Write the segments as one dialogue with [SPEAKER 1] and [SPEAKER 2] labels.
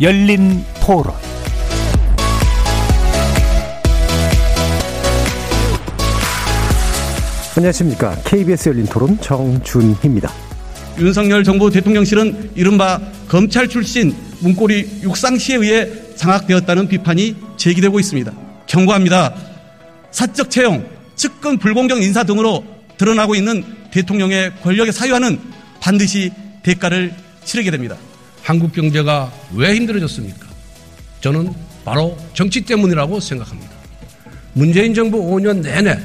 [SPEAKER 1] 열린 토론
[SPEAKER 2] 안녕하십니까. KBS 열린 토론 정준희입니다.
[SPEAKER 3] 윤석열 정부 대통령실은 이른바 검찰 출신 문고리 육상시에 의해 장악되었다는 비판이 제기되고 있습니다. 경고합니다. 사적 채용, 측근 불공정 인사 등으로 드러나고 있는 대통령의 권력의 사유화는 반드시 대가를 치르게 됩니다.
[SPEAKER 4] 한국 경제가 왜 힘들어졌습니까? 저는 바로 정치 때문이라고 생각합니다. 문재인 정부 5년 내내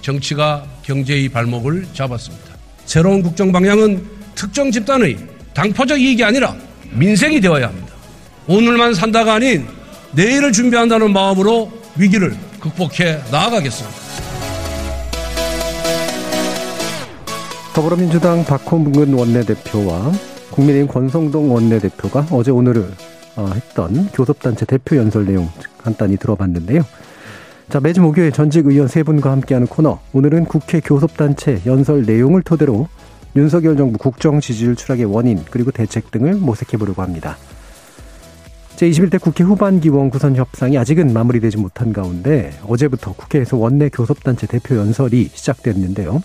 [SPEAKER 4] 정치가 경제의 발목을 잡았습니다. 새로운 국정 방향은 특정 집단의 당포적 이익이 아니라 민생이 되어야 합니다. 오늘만 산다가 아닌 내일을 준비한다는 마음으로 위기를 극복해 나아가겠습니다.
[SPEAKER 2] 더불어민주당 박홍근 원내대표와 국민의힘 권성동 원내대표가 어제 오늘을 어, 했던 교섭단체 대표 연설 내용 간단히 들어봤는데요. 자, 매주 목요일 전직 의원 세 분과 함께하는 코너. 오늘은 국회 교섭단체 연설 내용을 토대로 윤석열 정부 국정 지지율 추락의 원인 그리고 대책 등을 모색해 보려고 합니다. 제21대 국회 후반기원 구선 협상이 아직은 마무리되지 못한 가운데 어제부터 국회에서 원내 교섭단체 대표 연설이 시작됐는데요.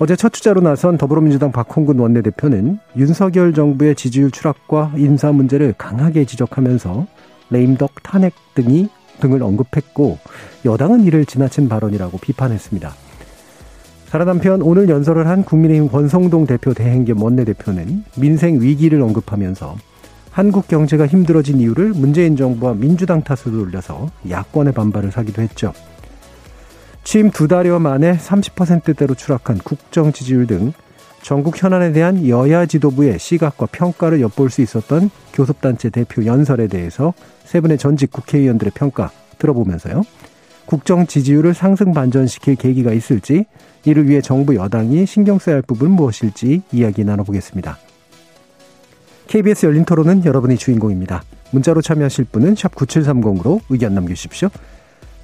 [SPEAKER 2] 어제 첫 주자로 나선 더불어민주당 박홍근 원내대표는 윤석열 정부의 지지율 추락과 인사 문제를 강하게 지적하면서 레임덕 탄핵 등이 등을 언급했고 여당은 이를 지나친 발언이라고 비판했습니다. 다른 한편 오늘 연설을 한 국민의힘 권성동 대표 대행겸 원내대표는 민생 위기를 언급하면서 한국 경제가 힘들어진 이유를 문재인 정부와 민주당 탓으로 돌려서 야권의 반발을 사기도 했죠. 취임 두 달여 만에 30%대로 추락한 국정 지지율 등 전국 현안에 대한 여야 지도부의 시각과 평가를 엿볼 수 있었던 교섭단체 대표 연설에 대해서 세 분의 전직 국회의원들의 평가 들어보면서요. 국정 지지율을 상승 반전시킬 계기가 있을지, 이를 위해 정부 여당이 신경 써야 할 부분 무엇일지 이야기 나눠보겠습니다. KBS 열린 토론은 여러분이 주인공입니다. 문자로 참여하실 분은 9730으로 의견 남겨주십시오.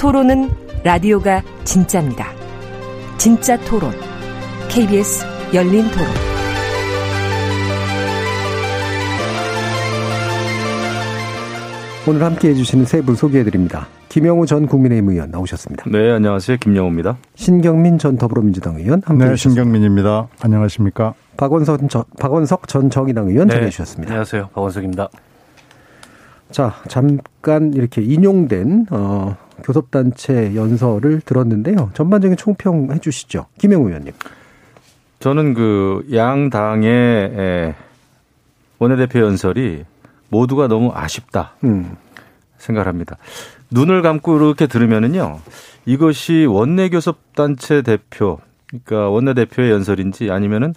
[SPEAKER 5] 토론은 라디오가 진짜입니다. 진짜 토론, KBS 열린 토론.
[SPEAKER 2] 오늘 함께 해주시는 세 분 소개해드립니다. 김영우 전 국민의힘 의원 나오셨습니다.
[SPEAKER 6] 네, 안녕하세요. 김영우입니다.
[SPEAKER 2] 신경민 전 더불어민주당 의원 함께
[SPEAKER 7] 네,
[SPEAKER 2] 해주셨습니다.
[SPEAKER 7] 신경민입니다. 안녕하십니까?
[SPEAKER 2] 박원석 전, 박원석 전 정의당 의원
[SPEAKER 6] 네,
[SPEAKER 2] 전해주셨습니다.
[SPEAKER 6] 안녕하세요. 박원석입니다.
[SPEAKER 2] 자, 잠깐 이렇게 인용된 어, 교섭단체 연설을 들었는데요. 전반적인 총평 해주시죠. 김영우 의원님.
[SPEAKER 6] 저는 그 양당의 에, 원내대표 연설이 모두가 너무 아쉽다
[SPEAKER 2] 음,
[SPEAKER 6] 생각합니다. 눈을 감고 이렇게 들으면은요, 이것이 원내교섭단체 대표, 그러니까 원내대표의 연설인지 아니면은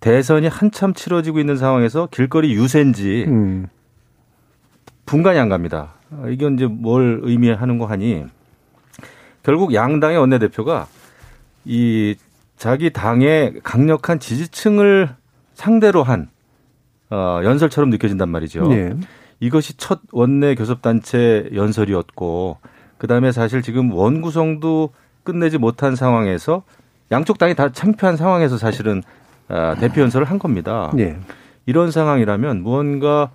[SPEAKER 6] 대선이 한참 치러지고 있는 상황에서 길거리 유세인지
[SPEAKER 2] 음,
[SPEAKER 6] 분간이 안 갑니다. 어, 이게 이제 뭘 의미하는 거 하니 결국 양당의 원내대표가 이 자기 당의 강력한 지지층을 상대로 한 어, 연설처럼 느껴진단 말이죠.
[SPEAKER 2] 네.
[SPEAKER 6] 이것이 첫 원내 교섭단체 연설이었고 그다음에 사실 지금 원구성도 끝내지 못한 상황에서 양쪽 당이 다 창피한 상황에서 사실은 아, 대표 연설을 한 겁니다.
[SPEAKER 2] 네.
[SPEAKER 6] 이런 상황이라면 무언가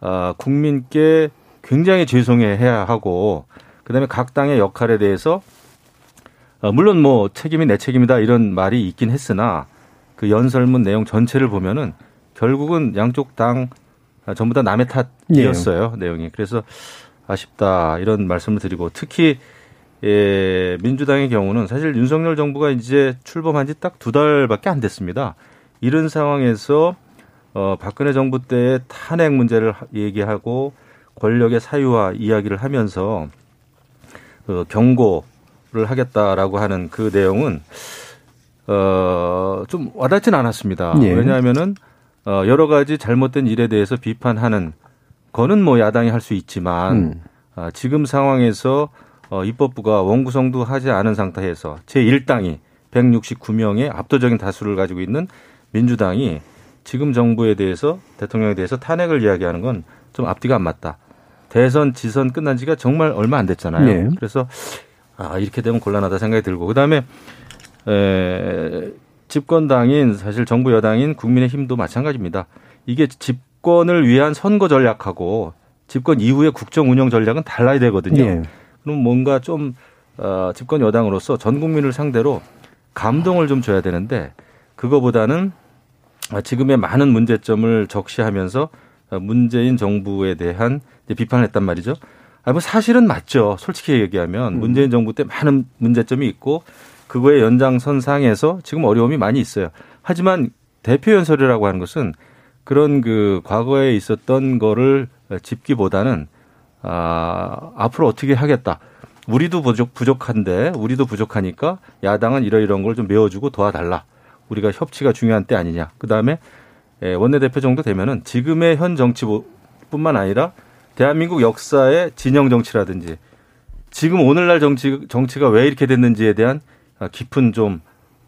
[SPEAKER 6] 아, 국민께 굉장히 죄송해해야 하고 그다음에 각 당의 역할에 대해서 어, 물론 뭐 책임이 내 책임이다 이런 말이 있긴 했으나 그 연설문 내용 전체를 보면은 결국은 양쪽 당 아, 전부 다 남의 탓이었어요 내용이 그래서 아쉽다 이런 말씀을 드리고 특히 예, 민주당의 경우는 사실 윤석열 정부가 이제 출범한 지 딱 두 달밖에 안 됐습니다. 이런 상황에서 어, 박근혜 정부 때의 탄핵 문제를 하- 얘기하고 권력의 사유화 이야기를 하면서 그 경고를 하겠다라고 하는 그 내용은 어, 좀 와닿지는 않았습니다.
[SPEAKER 2] 예.
[SPEAKER 6] 왜냐하면은 어, 여러 가지 잘못된 일에 대해서 비판하는 거는 뭐 야당이 할 수 있지만
[SPEAKER 2] 음.
[SPEAKER 6] 아, 지금 상황에서 어, 입법부가 원구성도 하지 않은 상태에서 제 1당이 169명의 압도적인 다수를 가지고 있는 민주당이 지금 정부에 대해서 대통령에 대해서 탄핵을 이야기하는 건 좀 앞뒤가 안 맞다. 대선 지선 끝난 지가 정말 얼마 안 됐잖아요.
[SPEAKER 2] 네.
[SPEAKER 6] 그래서 아 이렇게 되면 곤란하다 생각이 들고 그다음에 에, 집권당인 사실 정부 여당인 국민의힘도 마찬가지입니다. 이게 집권을 위한 선거 전략하고 집권 이후의 국정 운영 전략은 달라야 되거든요.
[SPEAKER 2] 예.
[SPEAKER 6] 그럼 뭔가 좀 어, 집권 여당으로서 전 국민을 상대로 감동을 좀 줘야 되는데 그거보다는 아, 지금의 많은 문제점을 적시하면서 어, 문재인 정부에 대한 비판을 했단 말이죠. 아, 뭐 사실은 맞죠. 솔직히 얘기하면 문재인 정부 때 많은 문제점이 있고 그거의 연장선상에서 지금 어려움이 많이 있어요. 하지만 대표 연설이라고 하는 것은 그런 그 과거에 있었던 거를 짚기보다는 아, 앞으로 어떻게 하겠다. 우리도 부족, 부족한데 우리도 부족하니까 야당은 이러이러한 걸 좀 메워주고 도와달라. 우리가 협치가 중요한 때 아니냐. 그 다음에 원내대표 정도 되면은 지금의 현 정치뿐만 아니라 대한민국 역사의 진영 정치라든지 지금 오늘날 정치, 정치가 왜 이렇게 됐는지에 대한 깊은 좀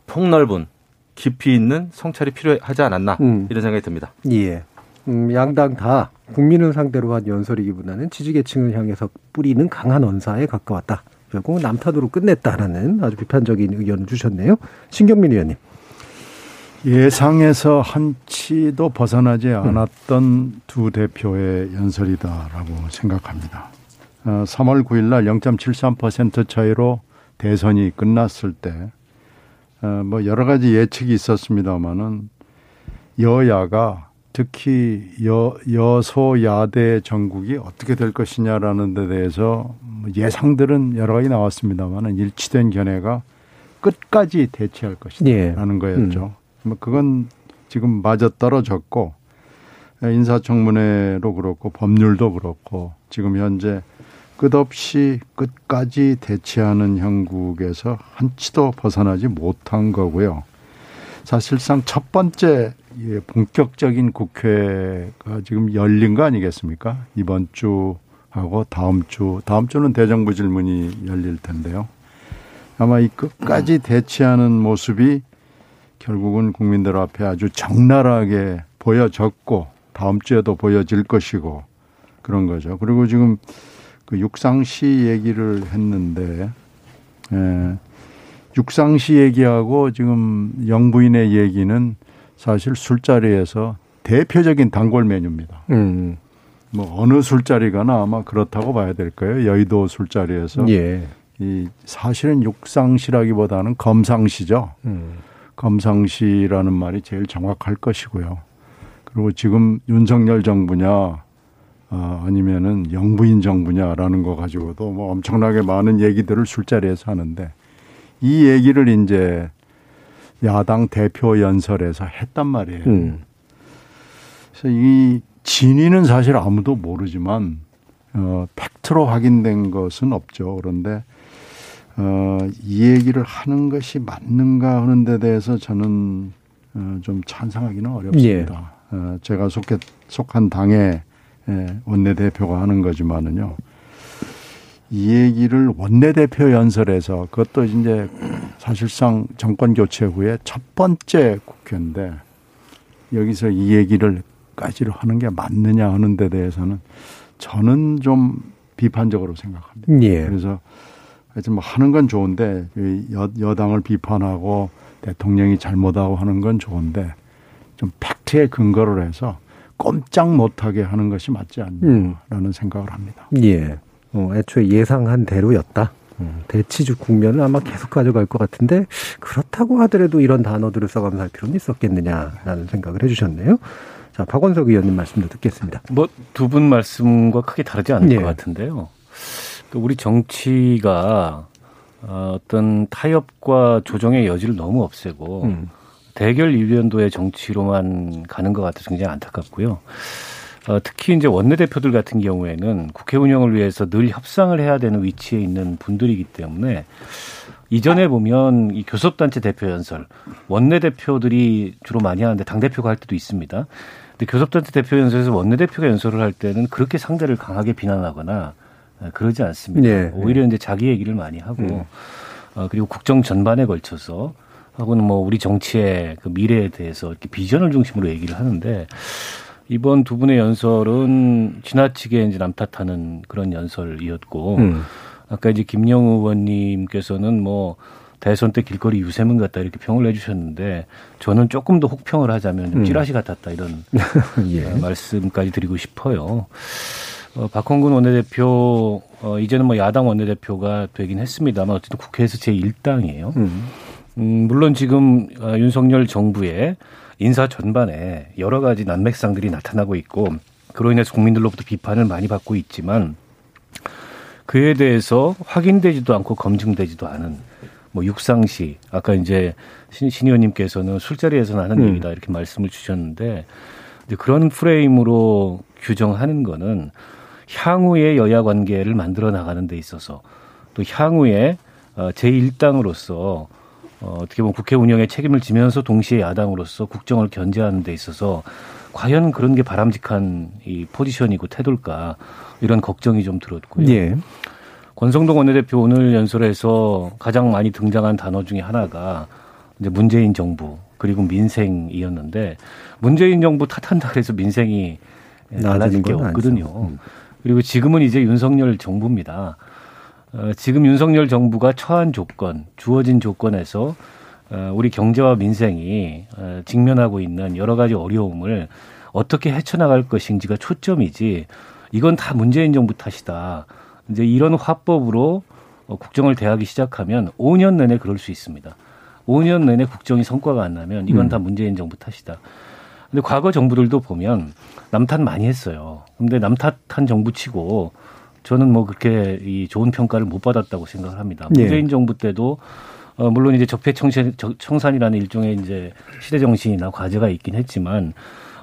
[SPEAKER 6] 폭넓은 깊이 있는 성찰이 필요하지 않았나
[SPEAKER 2] 음.
[SPEAKER 6] 이런 생각이 듭니다.
[SPEAKER 2] 예. 음, 양당 다 국민을 상대로 한 연설이기보다는 지지계층을 향해서 뿌리는 강한 언사에 가까웠다. 결국 남탓으로 끝냈다라는 아주 비판적인 의견을 주셨네요. 신경민 의원님.
[SPEAKER 7] 예상에서 한치도 벗어나지 않았던 두 대표의 연설이다라고 생각합니다. 어, 3월 9일 날 0.73% 차이로 대선이 끝났을 때, 어, 뭐 여러 가지 예측이 있었습니다만은 여야가 특히 여, 여소야대 전국이 어떻게 될 것이냐라는 데 대해서 뭐 예상들은 여러 가지 나왔습니다만은 일치된 견해가 끝까지 대치할 것이다라는
[SPEAKER 2] 예.
[SPEAKER 7] 거였죠. 뭐 그건 지금 마저 떨어졌고 인사청문회도 그렇고 법률도 그렇고 지금 현재 끝없이 끝까지 대치하는 형국에서 한치도 벗어나지 못한 거고요. 사실상 첫 번째 예, 본격적인 국회가 지금 열린 거 아니겠습니까? 이번 주하고 다음 주, 다음 주는 대정부 질문이 열릴 텐데요. 아마 이 끝까지 대치하는 모습이 결국은 국민들 앞에 아주 적나라하게 보여졌고 다음 주에도 보여질 것이고 그런 거죠. 그리고 지금 그 육상시 얘기를 했는데 에, 육상시 얘기하고 지금 영부인의 얘기는 사실 술자리에서 대표적인 단골 메뉴입니다.
[SPEAKER 2] 음.
[SPEAKER 7] 뭐 어느 술자리가나 아마 그렇다고 봐야 될 거예요. 여의도 술자리에서
[SPEAKER 2] 예.
[SPEAKER 7] 이 사실은 육상시라기보다는 검상시죠.
[SPEAKER 2] 음.
[SPEAKER 7] 검상시라는 말이 제일 정확할 것이고요. 그리고 지금 윤석열 정부냐 아, 아니면은 영부인 정부냐라는 거 가지고도 뭐 엄청나게 많은 얘기들을 술자리에서 하는데 이 얘기를 이제 야당 대표 연설에서 했단 말이에요.
[SPEAKER 2] 음.
[SPEAKER 7] 그래서 이 진위는 사실 아무도 모르지만 어, 팩트로 확인된 것은 없죠. 그런데 어, 이 얘기를 하는 것이 맞는가 하는 데 대해서 저는 어, 좀 찬성하기는 어렵습니다. 어, 제가 속해, 속한 당의 예, 원내대표가 하는 거지만은요. 이 얘기를 원내대표 연설에서 그것도 이제 사실상 정권 교체 후에 첫 번째 국회인데 여기서 이 얘기를 까지로 하는 게 맞느냐 하는 데 대해서는 저는 좀 비판적으로 생각합니다.
[SPEAKER 2] 예.
[SPEAKER 7] 그래서 하여튼 뭐 하는 건 좋은데 이 여, 여당을 비판하고 대통령이 잘못하고 하는 건 좋은데 좀 팩트에 근거를 해서 꼼짝 못하게 하는 것이 맞지 않나라는
[SPEAKER 2] 음.
[SPEAKER 7] 생각을 합니다.
[SPEAKER 2] 예. 어, 애초에 예상한 대로였다. 음, 대치주 국면을 아마 계속 가져갈 것 같은데 그렇다고 하더라도 이런 단어들을 써가면서 할 필요는 있었겠느냐라는 생각을 해주셨네요. 자, 박원석 의원님 말씀도 듣겠습니다.
[SPEAKER 1] 뭐 두 분 말씀과 크게 다르지 않을
[SPEAKER 2] 예.
[SPEAKER 1] 것 같은데요. 그 우리 정치가 어, 어떤 타협과 조정의 여지를 너무 없애고
[SPEAKER 2] 음.
[SPEAKER 1] 대결 일변도의 정치로만 가는 것 같아서 굉장히 안타깝고요. 어, 특히 이제 원내대표들 같은 경우에는 국회 운영을 위해서 늘 협상을 해야 되는 위치에 있는 분들이기 때문에 이전에 보면 이 교섭단체 대표 연설 원내 대표들이 주로 많이 하는데 당 대표가 할 때도 있습니다. 근데 교섭단체 대표 연설에서 원내 대표가 연설을 할 때는 그렇게 상대를 강하게 비난하거나 그러지 않습니다. 네. 오히려 이제 자기 얘기를 많이 하고 음. 어, 그리고 국정 전반에 걸쳐서 하고는 뭐 우리 정치의 그 미래에 대해서 이렇게 비전을 중심으로 얘기를 하는데 이번 두 분의 연설은 지나치게 이제 남탓하는 그런 연설이었고 음. 아까 이제 김영우 의원님께서는 뭐 대선 때 길거리 유세문 같다 이렇게 평을 해주셨는데 저는 조금 더 혹평을 하자면 좀 음. 찌라시 같았다 이런 예. 어, 말씀까지 드리고 싶어요. 어, 박홍근 원내대표 어, 이제는 뭐 야당 원내대표가 되긴 했습니다만 어쨌든 국회에서 제 1당이에요. 음. 음, 물론 지금 어, 윤석열 정부의 인사 전반에 여러 가지 난맥상들이 나타나고 있고 그로 인해서 국민들로부터 비판을 많이 받고 있지만 그에 대해서 확인되지도 않고 검증되지도 않은 뭐 육상시 아까 이제 신, 신 의원님께서는 술자리에서는 하는 음. 얘기다 이렇게 말씀을 주셨는데 그런 프레임으로 규정하는 거는 향후의 여야 관계를 만들어 나가는 데 있어서 또 향후에 어, 제1당으로서 어, 어떻게 보면 국회 운영에 책임을 지면서 동시에 야당으로서 국정을 견제하는 데 있어서 과연 그런 게 바람직한 이 포지션이고 태도일까 이런 걱정이 좀 들었고요. 예. 권성동 원내대표 오늘 연설에서 가장 많이 등장한 단어 중에 하나가 이제 문재인 정부 그리고 민생이었는데 문재인 정부 탓한다 그래서 민생이 달라질 게 없거든요. 음. 그리고 지금은 이제 윤석열 정부입니다. 어, 지금 윤석열 정부가 처한 조건, 주어진 조건에서 어, 우리 경제와 민생이 어, 직면하고 있는 여러 가지 어려움을 어떻게 헤쳐나갈 것인지가 초점이지 이건 다 문재인 정부 탓이다. 이제 이런 화법으로 어, 국정을 대하기 시작하면 5년 내내 그럴 수 있습니다. 5년 내내 국정이 성과가 안 나면 이건 음. 다 문재인 정부 탓이다. 근데 과거 정부들도 보면 남탓 많이 했어요. 근데 남탓한 정부 치고 저는 뭐 그렇게 이 좋은 평가를 못 받았다고 생각을 합니다. 네. 문재인 정부 때도 어 물론 이제 적폐 청산 청산이라는 일종의 이제 시대 정신이나 과제가 있긴 했지만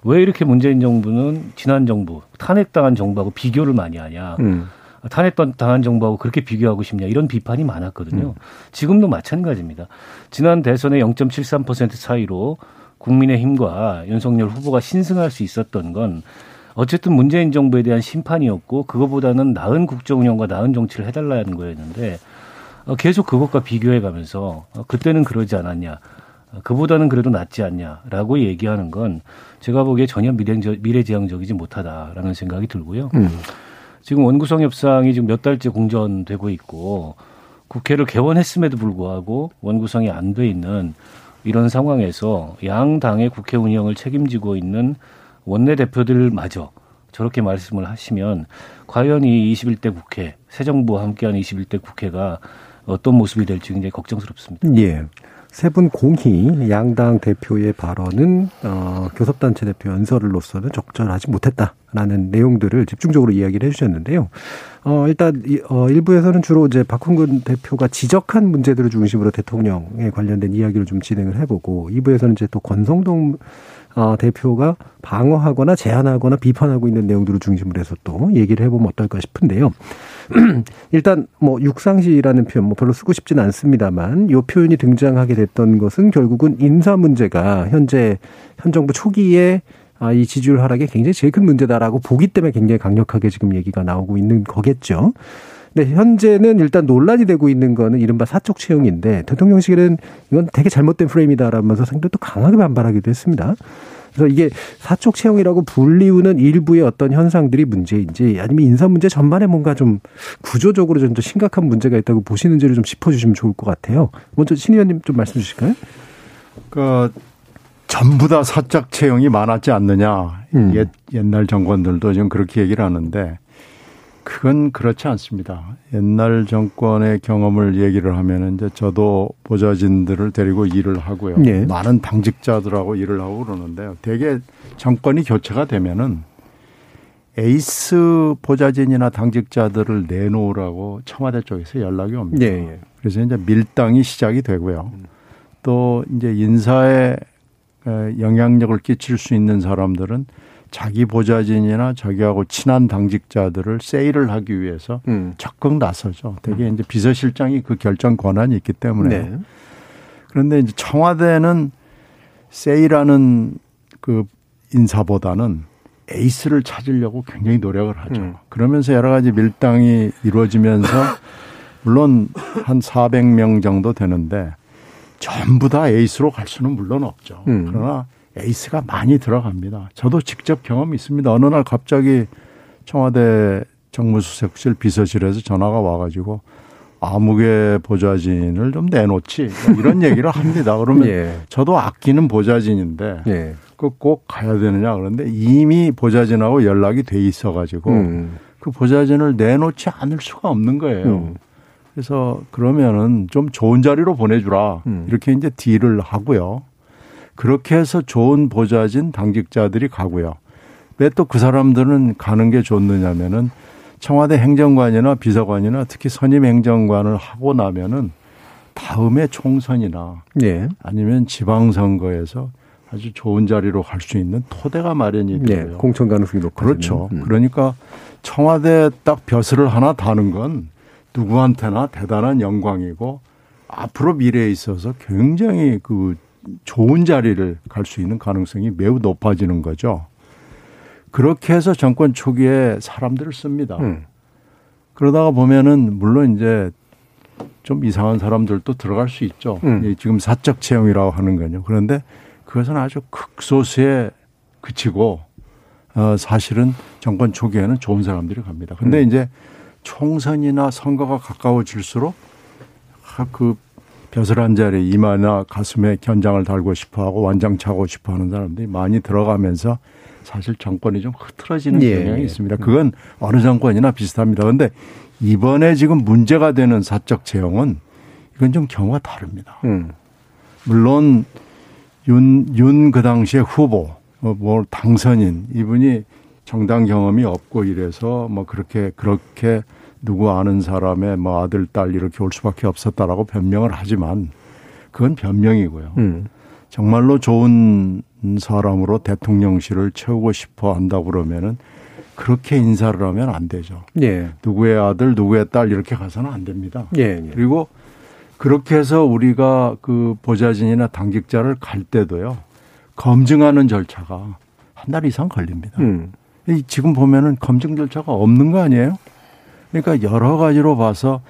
[SPEAKER 1] 왜 이렇게 문재인 정부는 지난 정부 탄핵당한 정부하고 비교를 많이 하냐? 음. 탄핵당한 정부하고 그렇게 비교하고 싶냐 이런 비판이 많았거든요. 음. 지금도 마찬가지입니다. 지난 대선에 0.73% 차이로 국민의힘과 윤석열 후보가 신승할 수 있었던 건 어쨌든 문재인 정부에 대한 심판이었고 그거보다는 나은 국정 운영과 나은 정치를 해달라는 거였는데 어, 계속 그것과 비교해 가면서 어, 그때는 그러지 않았냐. 어, 그보다는 그래도 낫지 않냐라고 얘기하는 건 제가 보기에 전혀 미래지향적이지 못하다라는 생각이 들고요. 음. 지금 원구성 협상이 지금 몇 달째 공전되고 있고 국회를 개원했음에도 불구하고 원구성이 안 돼 있는 이런 상황에서 양 당의 국회 운영을 책임지고 있는 원내 대표들마저 저렇게 말씀을 하시면 과연 이 21대 국회, 새 정부와 함께하는 21대 국회가 어떤 모습이 될지 굉장히 걱정스럽습니다.
[SPEAKER 2] 예. 세분 공히 양당 대표의 발언은 어, 교섭단체 대표 연설로서는 적절하지 못했다 라는 내용들을 집중적으로 이야기를 해주셨는데요. 어, 일단 어, 일부에서는 주로 이제 박홍근 대표가 지적한 문제들을 중심으로 대통령에 관련된 이야기를 좀 진행을 해보고 2부에서는 이제 또 권성동 어, 대표가 방어하거나 제안하거나 비판하고 있는 내용들을 중심으로 해서 또 얘기를 해보면 어떨까 싶은데요. 일단 뭐 육상시라는 표현 뭐 별로 쓰고 싶지는 않습니다만 이 표현이 등장하게 됐던 것은 결국은 인사 문제가 현재 현 정부 초기에 아, 이 지지율 하락에 굉장히 제일 큰 문제다라고 보기 때문에 굉장히 강력하게 지금 얘기가 나오고 있는 거겠죠. 근데 현재는 일단 논란이 되고 있는 거는 이른바 사적 채용인데 대통령실은 이건 되게 잘못된 프레임이다라면서 상당히 또 강하게 반발하기도 했습니다. 그래서 이게 사적 채용이라고 불리우는 일부의 어떤 현상들이 문제인지 아니면 인사 문제 전반에 뭔가 좀 구조적으로 좀 더 심각한 문제가 있다고 보시는지를 좀 짚어주시면 좋을 것 같아요. 먼저 신 의원님 좀 말씀 주실까요?
[SPEAKER 7] 그 전부 다 사적 채용이 많았지 않느냐. 음. 옛, 옛날 정권들도 지금 그렇게 얘기를 하는데 그건 그렇지 않습니다. 옛날 정권의 경험을 얘기를 하면은 이제 저도 보좌진들을 데리고 일을 하고요. 네. 많은 당직자들하고 일을 하고 그러는데요. 대개 정권이 교체가 되면은 에이스 보좌진이나 당직자들을 내놓으라고 청와대 쪽에서 연락이 옵니다. 네. 그래서 이제 밀당이 시작이 되고요. 또 이제 인사에 영향력을 끼칠 수 있는 사람들은 자기 보좌진이나 자기하고 친한 당직자들을 세일을 하기 위해서
[SPEAKER 2] 음.
[SPEAKER 7] 적극 나서죠. 되게 이제 비서실장이 그 결정 권한이 있기 때문에.
[SPEAKER 2] 네.
[SPEAKER 7] 그런데 이제 청와대는 세일하는 그 인사보다는 에이스를 찾으려고 굉장히 노력을 하죠.
[SPEAKER 2] 음.
[SPEAKER 7] 그러면서 여러 가지 밀당이 이루어지면서 물론 한 400명 정도 되는데 전부 다 에이스로 갈 수는 물론 없죠.
[SPEAKER 2] 음.
[SPEAKER 7] 그러나 에이스가 많이 들어갑니다. 저도 직접 경험이 있습니다. 어느 날 갑자기 청와대 정무수석실 비서실에서 전화가 와가지고 아무개 보좌진을 좀 내놓지 뭐 이런 얘기를 합니다. 그러면
[SPEAKER 2] 예.
[SPEAKER 7] 저도 아끼는 보좌진인데
[SPEAKER 2] 예.
[SPEAKER 7] 그꼭 가야 되느냐 그런데 이미 보좌진하고 연락이 돼 있어가지고
[SPEAKER 2] 음.
[SPEAKER 7] 그 보좌진을 내놓지 않을 수가 없는 거예요.
[SPEAKER 2] 음.
[SPEAKER 7] 그래서 그러면은 좀 좋은 자리로 보내주라
[SPEAKER 2] 음.
[SPEAKER 7] 이렇게 이제 딜을 하고요. 그렇게 해서 좋은 보좌진 당직자들이 가고요. 왜 또 그 사람들은 가는 게 좋느냐면은 청와대 행정관이나 비서관이나 특히 선임 행정관을 하고 나면은 다음에 총선이나
[SPEAKER 2] 예.
[SPEAKER 7] 아니면 지방선거에서 아주 좋은 자리로 갈 수 있는 토대가 마련이
[SPEAKER 2] 예.
[SPEAKER 7] 되고요.
[SPEAKER 2] 공천 가능성이 높고
[SPEAKER 7] 그렇죠. 그러니까 청와대 딱 벼슬을 하나 다는 건 누구한테나 대단한 영광이고 앞으로 미래에 있어서 굉장히 그 좋은 자리를 갈 수 있는 가능성이 매우 높아지는 거죠. 그렇게 해서 정권 초기에 사람들을 씁니다.
[SPEAKER 2] 음.
[SPEAKER 7] 그러다가 보면은 물론 이제 좀 이상한 사람들도 들어갈 수 있죠.
[SPEAKER 2] 음.
[SPEAKER 7] 이 지금 사적 채용이라고 하는 거요. 그런데 그것은 아주 극소수에 그치고 어 사실은 정권 초기에는 좋은 사람들이 갑니다. 근데
[SPEAKER 2] 음.
[SPEAKER 7] 이제 총선이나 선거가 가까워질수록 아, 그 벼슬한 자리 이마나 가슴에 견장을 달고 싶어 하고 완장 차고 싶어 하는 사람들이 많이 들어가면서 사실 정권이 좀 흐트러지는
[SPEAKER 2] 예,
[SPEAKER 7] 경향이
[SPEAKER 2] 예.
[SPEAKER 7] 있습니다. 그건 어느 정권이나 비슷합니다. 그런데 이번에 지금 문제가 되는 사적 채용은 이건 좀 경우가 다릅니다.
[SPEAKER 2] 음.
[SPEAKER 7] 물론 윤, 윤 그 당시에 후보, 뭐, 뭐 당선인 이분이 정당 경험이 없고 이래서 뭐 그렇게 그렇게 누구 아는 사람의 뭐 아들 딸 이렇게 올 수밖에 없었다라고 변명을 하지만 그건 변명이고요.
[SPEAKER 2] 음.
[SPEAKER 7] 정말로 좋은 사람으로 대통령실을 채우고 싶어 한다고 그러면은 그렇게 인사를 하면 안 되죠.
[SPEAKER 2] 예.
[SPEAKER 7] 누구의 아들, 누구의 딸 이렇게 가서는 안 됩니다.
[SPEAKER 2] 예. 예.
[SPEAKER 7] 그리고 그렇게 해서 우리가 그 보좌진이나 당직자를 갈 때도요. 검증하는 절차가 한 달 이상 걸립니다.
[SPEAKER 2] 음.
[SPEAKER 7] 이 지금 보면은 검증 절차가 없는 거 아니에요? 그러니까 여러 가지로 봐서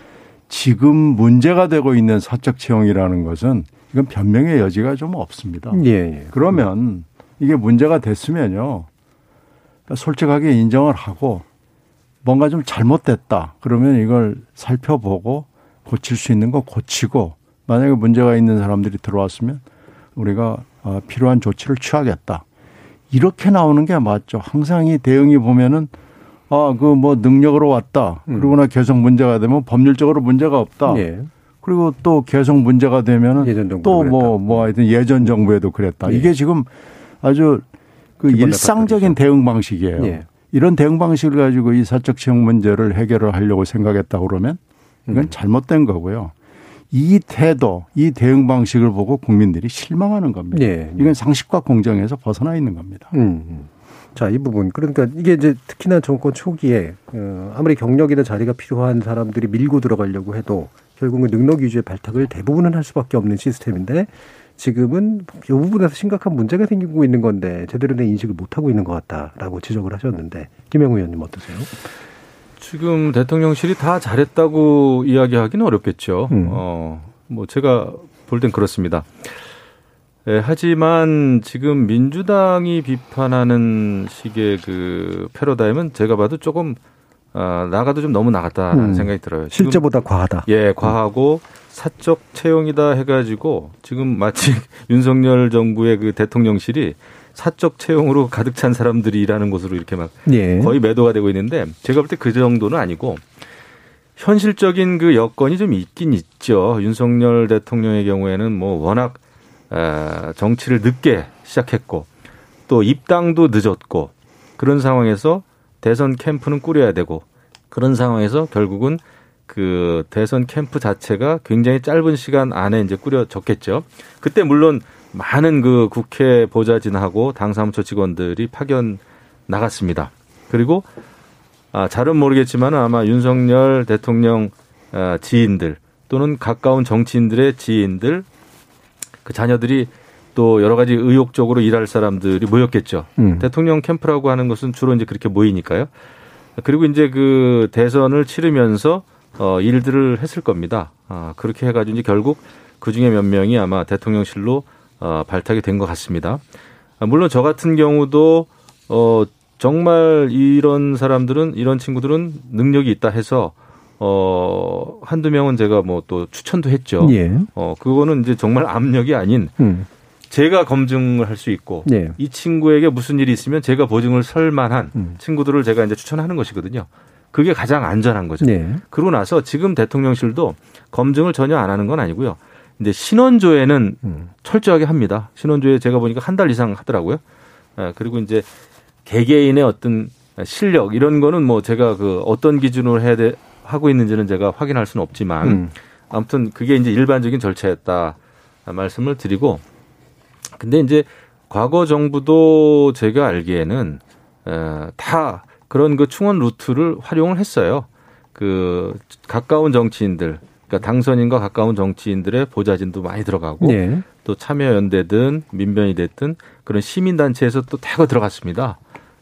[SPEAKER 7] 지금 문제가 되고 있는 사적 채용이라는 것은 이건 변명의 여지가 좀 없습니다.
[SPEAKER 2] 예. 예.
[SPEAKER 7] 그러면 이게 문제가 됐으면요. 솔직하게 인정을 하고 뭔가 좀 잘못됐다. 그러면 이걸 살펴보고 고칠 수 있는 거 고치고 만약에 문제가 있는 사람들이 들어왔으면 우리가 아, 필요한 조치를 취하겠다. 이렇게 나오는 게 맞죠. 항상 이 대응이 보면은 아, 그 뭐 능력으로 왔다. 그러거나 계속 문제가 되면 법률적으로 문제가 없다.
[SPEAKER 2] 예.
[SPEAKER 7] 그리고 또 계속 문제가 되면은
[SPEAKER 2] 예전 정부도
[SPEAKER 7] 또 뭐. 뭐 하여튼 예전 정부에도 그랬다.
[SPEAKER 2] 예.
[SPEAKER 7] 이게 지금 아주 그 일상적인. 대응 방식이에요.
[SPEAKER 2] 예.
[SPEAKER 7] 이런 대응 방식을 가지고 이 사적 채용 문제를 해결을 하려고 생각했다 그러면 이건
[SPEAKER 2] 음.
[SPEAKER 7] 잘못된 거고요. 이 태도, 이 대응 방식을 보고 국민들이 실망하는 겁니다.
[SPEAKER 2] 예.
[SPEAKER 7] 이건 상식과 공정에서 벗어나 있는 겁니다.
[SPEAKER 2] 음. 음. 자, 이 부분. 그러니까 이게 이제 특히나 정권 초기에 어, 아무리 경력이나 자리가 필요한 사람들이 밀고 들어가려고 해도 결국은 능력 위주의 발탁을 대부분은 할 수밖에 없는 시스템인데 지금은 이 부분에서 심각한 문제가 생기고 있는 건데 제대로 된 인식을 못 하고 있는 것 같다라고 지적을 하셨는데 김영우 의원님 어떠세요?
[SPEAKER 6] 지금 대통령실이 다 잘했다고 이야기하기는 어렵겠죠.
[SPEAKER 2] 음.
[SPEAKER 6] 어, 뭐 제가 볼 땐 그렇습니다. 예, 하지만 지금 민주당이 비판하는 식의 그 패러다임은 제가 봐도 조금 아, 나가도 좀 너무 나갔다라는
[SPEAKER 2] 음.
[SPEAKER 6] 생각이 들어요.
[SPEAKER 2] 실제보다 과하다.
[SPEAKER 6] 예, 과하고 사적 채용이다 해가지고 지금 마치 윤석열 정부의 그 대통령실이 사적 채용으로 가득 찬 사람들이 일하는 곳으로 이렇게 막
[SPEAKER 2] 예.
[SPEAKER 6] 거의 매도가 되고 있는데 제가 볼 때 그 정도는 아니고 현실적인 그 여건이 좀 있긴 있죠. 윤석열 대통령의 경우에는 뭐 워낙 아, 정치를 늦게 시작했고 또 입당도 늦었고 그런 상황에서 대선 캠프는 꾸려야 되고 그런 상황에서 결국은 그 대선 캠프 자체가 굉장히 짧은 시간 안에 이제 꾸려졌겠죠. 그때 물론 많은 그 국회 보좌진하고 당 사무처 직원들이 파견 나갔습니다. 그리고 아, 잘은 모르겠지만 아마 윤석열 대통령 아, 지인들 또는 가까운 정치인들의 지인들 그 자녀들이 또 여러 가지 의욕적으로 일할 사람들이 모였겠죠. 음. 대통령 캠프라고 하는 것은 주로 이제 그렇게 모이니까요. 그리고 이제 그 대선을 치르면서 어 일들을 했을 겁니다. 아, 그렇게 해가지고 이제 결국 그 중에 몇 명이 아마 대통령실로 어, 발탁이 된 것 같습니다. 아, 물론 저 같은 경우도 어 정말 이런 사람들은 이런 친구들은 능력이 있다 해서 어 한두 명은 제가 뭐 또 추천도 했죠. 예. 어 그거는 이제 정말 압력이 아닌 음. 제가 검증을 할 수 있고 예. 이 친구에게 무슨 일이 있으면 제가 보증을 설 만한 음. 친구들을 제가 이제 추천하는 것이거든요. 그게 가장 안전한 거죠. 예. 그러고 나서 지금 대통령실도 검증을 전혀 안 하는 건 아니고요. 이제 신원조회는 음. 철저하게 합니다. 신원조회 제가 보니까 한 달 이상 하더라고요. 아, 그리고 이제 개개인의 어떤 실력 이런 거는 뭐 제가 그 어떤 기준으로 해야 돼 하고 있는지는 제가 확인할 수는 없지만 음. 아무튼 그게 이제 일반적인 절차였다 말씀을 드리고 근데 이제 과거 정부도 제가 알기에는 다 그런 그 충원 루트를 활용을 했어요. 그 가까운 정치인들 그러니까 당선인과 가까운 정치인들의 보좌진도 많이 들어가고 네. 또 참여연대든 민변이 됐든 그런 시민단체에서 또 대거 들어갔습니다.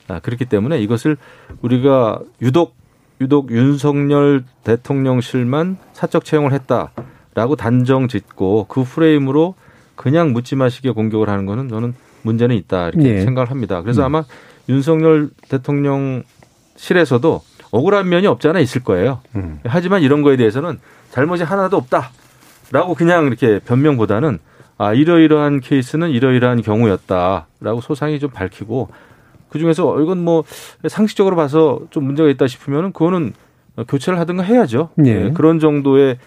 [SPEAKER 6] 아, 그렇기 때문에 이것을 우리가 유독 유독 윤석열 대통령실만 사적 채용을 했다라고 단정 짓고 그 프레임으로 그냥 묻지 마시게 공격을 하는 거는 저는 문제는 있다 이렇게 네. 생각을 합니다. 그래서 음. 아마 윤석열 대통령실에서도 억울한 면이 없지 않아 있을 거예요. 음. 하지만 이런 거에 대해서는 잘못이 하나도 없다라고 그냥 이렇게 변명보다는 아 이러이러한 케이스는 이러이러한 경우였다라고 소상히 좀 밝히고 그 중에서 어, 이건 뭐 상식적으로 봐서 좀 문제가 있다 싶으면은 그거는 교체를 하든가 해야죠. 예. 네. 그런 정도의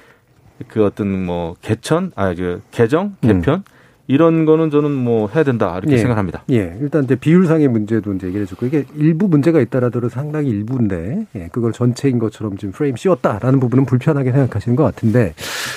[SPEAKER 6] 그 어떤 뭐 개천, 아, 그 개정, 개편 음. 이런 거는 저는 뭐 해야 된다 이렇게 예. 생각합니다.
[SPEAKER 2] 예, 일단 이제 비율상의 문제도 이제 얘기해 줬고 이게 일부 문제가 있다라도 상당히 일부인데 예, 그걸 전체인 것처럼 지금 프레임 씌웠다라는 부분은 불편하게 생각하시는 것 같은데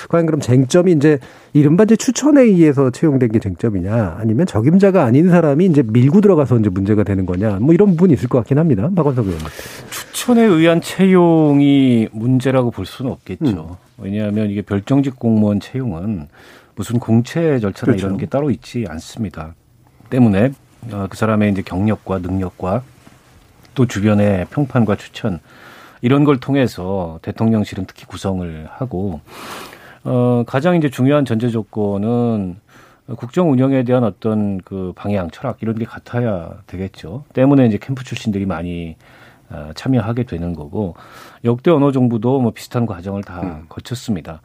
[SPEAKER 2] 과연 그럼 쟁점이 이제 이른바 이제 추천에 의해서 채용된 게 쟁점이냐 아니면 적임자가 아닌 사람이 이제 밀고 들어가서 이제 문제가 되는 거냐 뭐 이런 부분이 있을 것 같긴 합니다. 박원석 의원님.
[SPEAKER 1] 추천에 의한 채용이 문제라고 볼 수는 없겠죠. 음. 왜냐하면 이게 별정직 공무원 채용은 무슨 공채 절차나 그렇죠. 이런 게 따로 있지 않습니다. 때문에 어, 그 사람의 이제 경력과 능력과 또 주변의 평판과 추천 이런 걸 통해서 대통령실은 특히 구성을 하고 어 가장 이제 중요한 전제 조건은 국정 운영에 대한 어떤 그 방향, 철학 이런 게 같아야 되겠죠. 때문에 이제 캠프 출신들이 많이 어, 참여하게 되는 거고 역대 어느 정부도 뭐 비슷한 과정을 다 음. 거쳤습니다.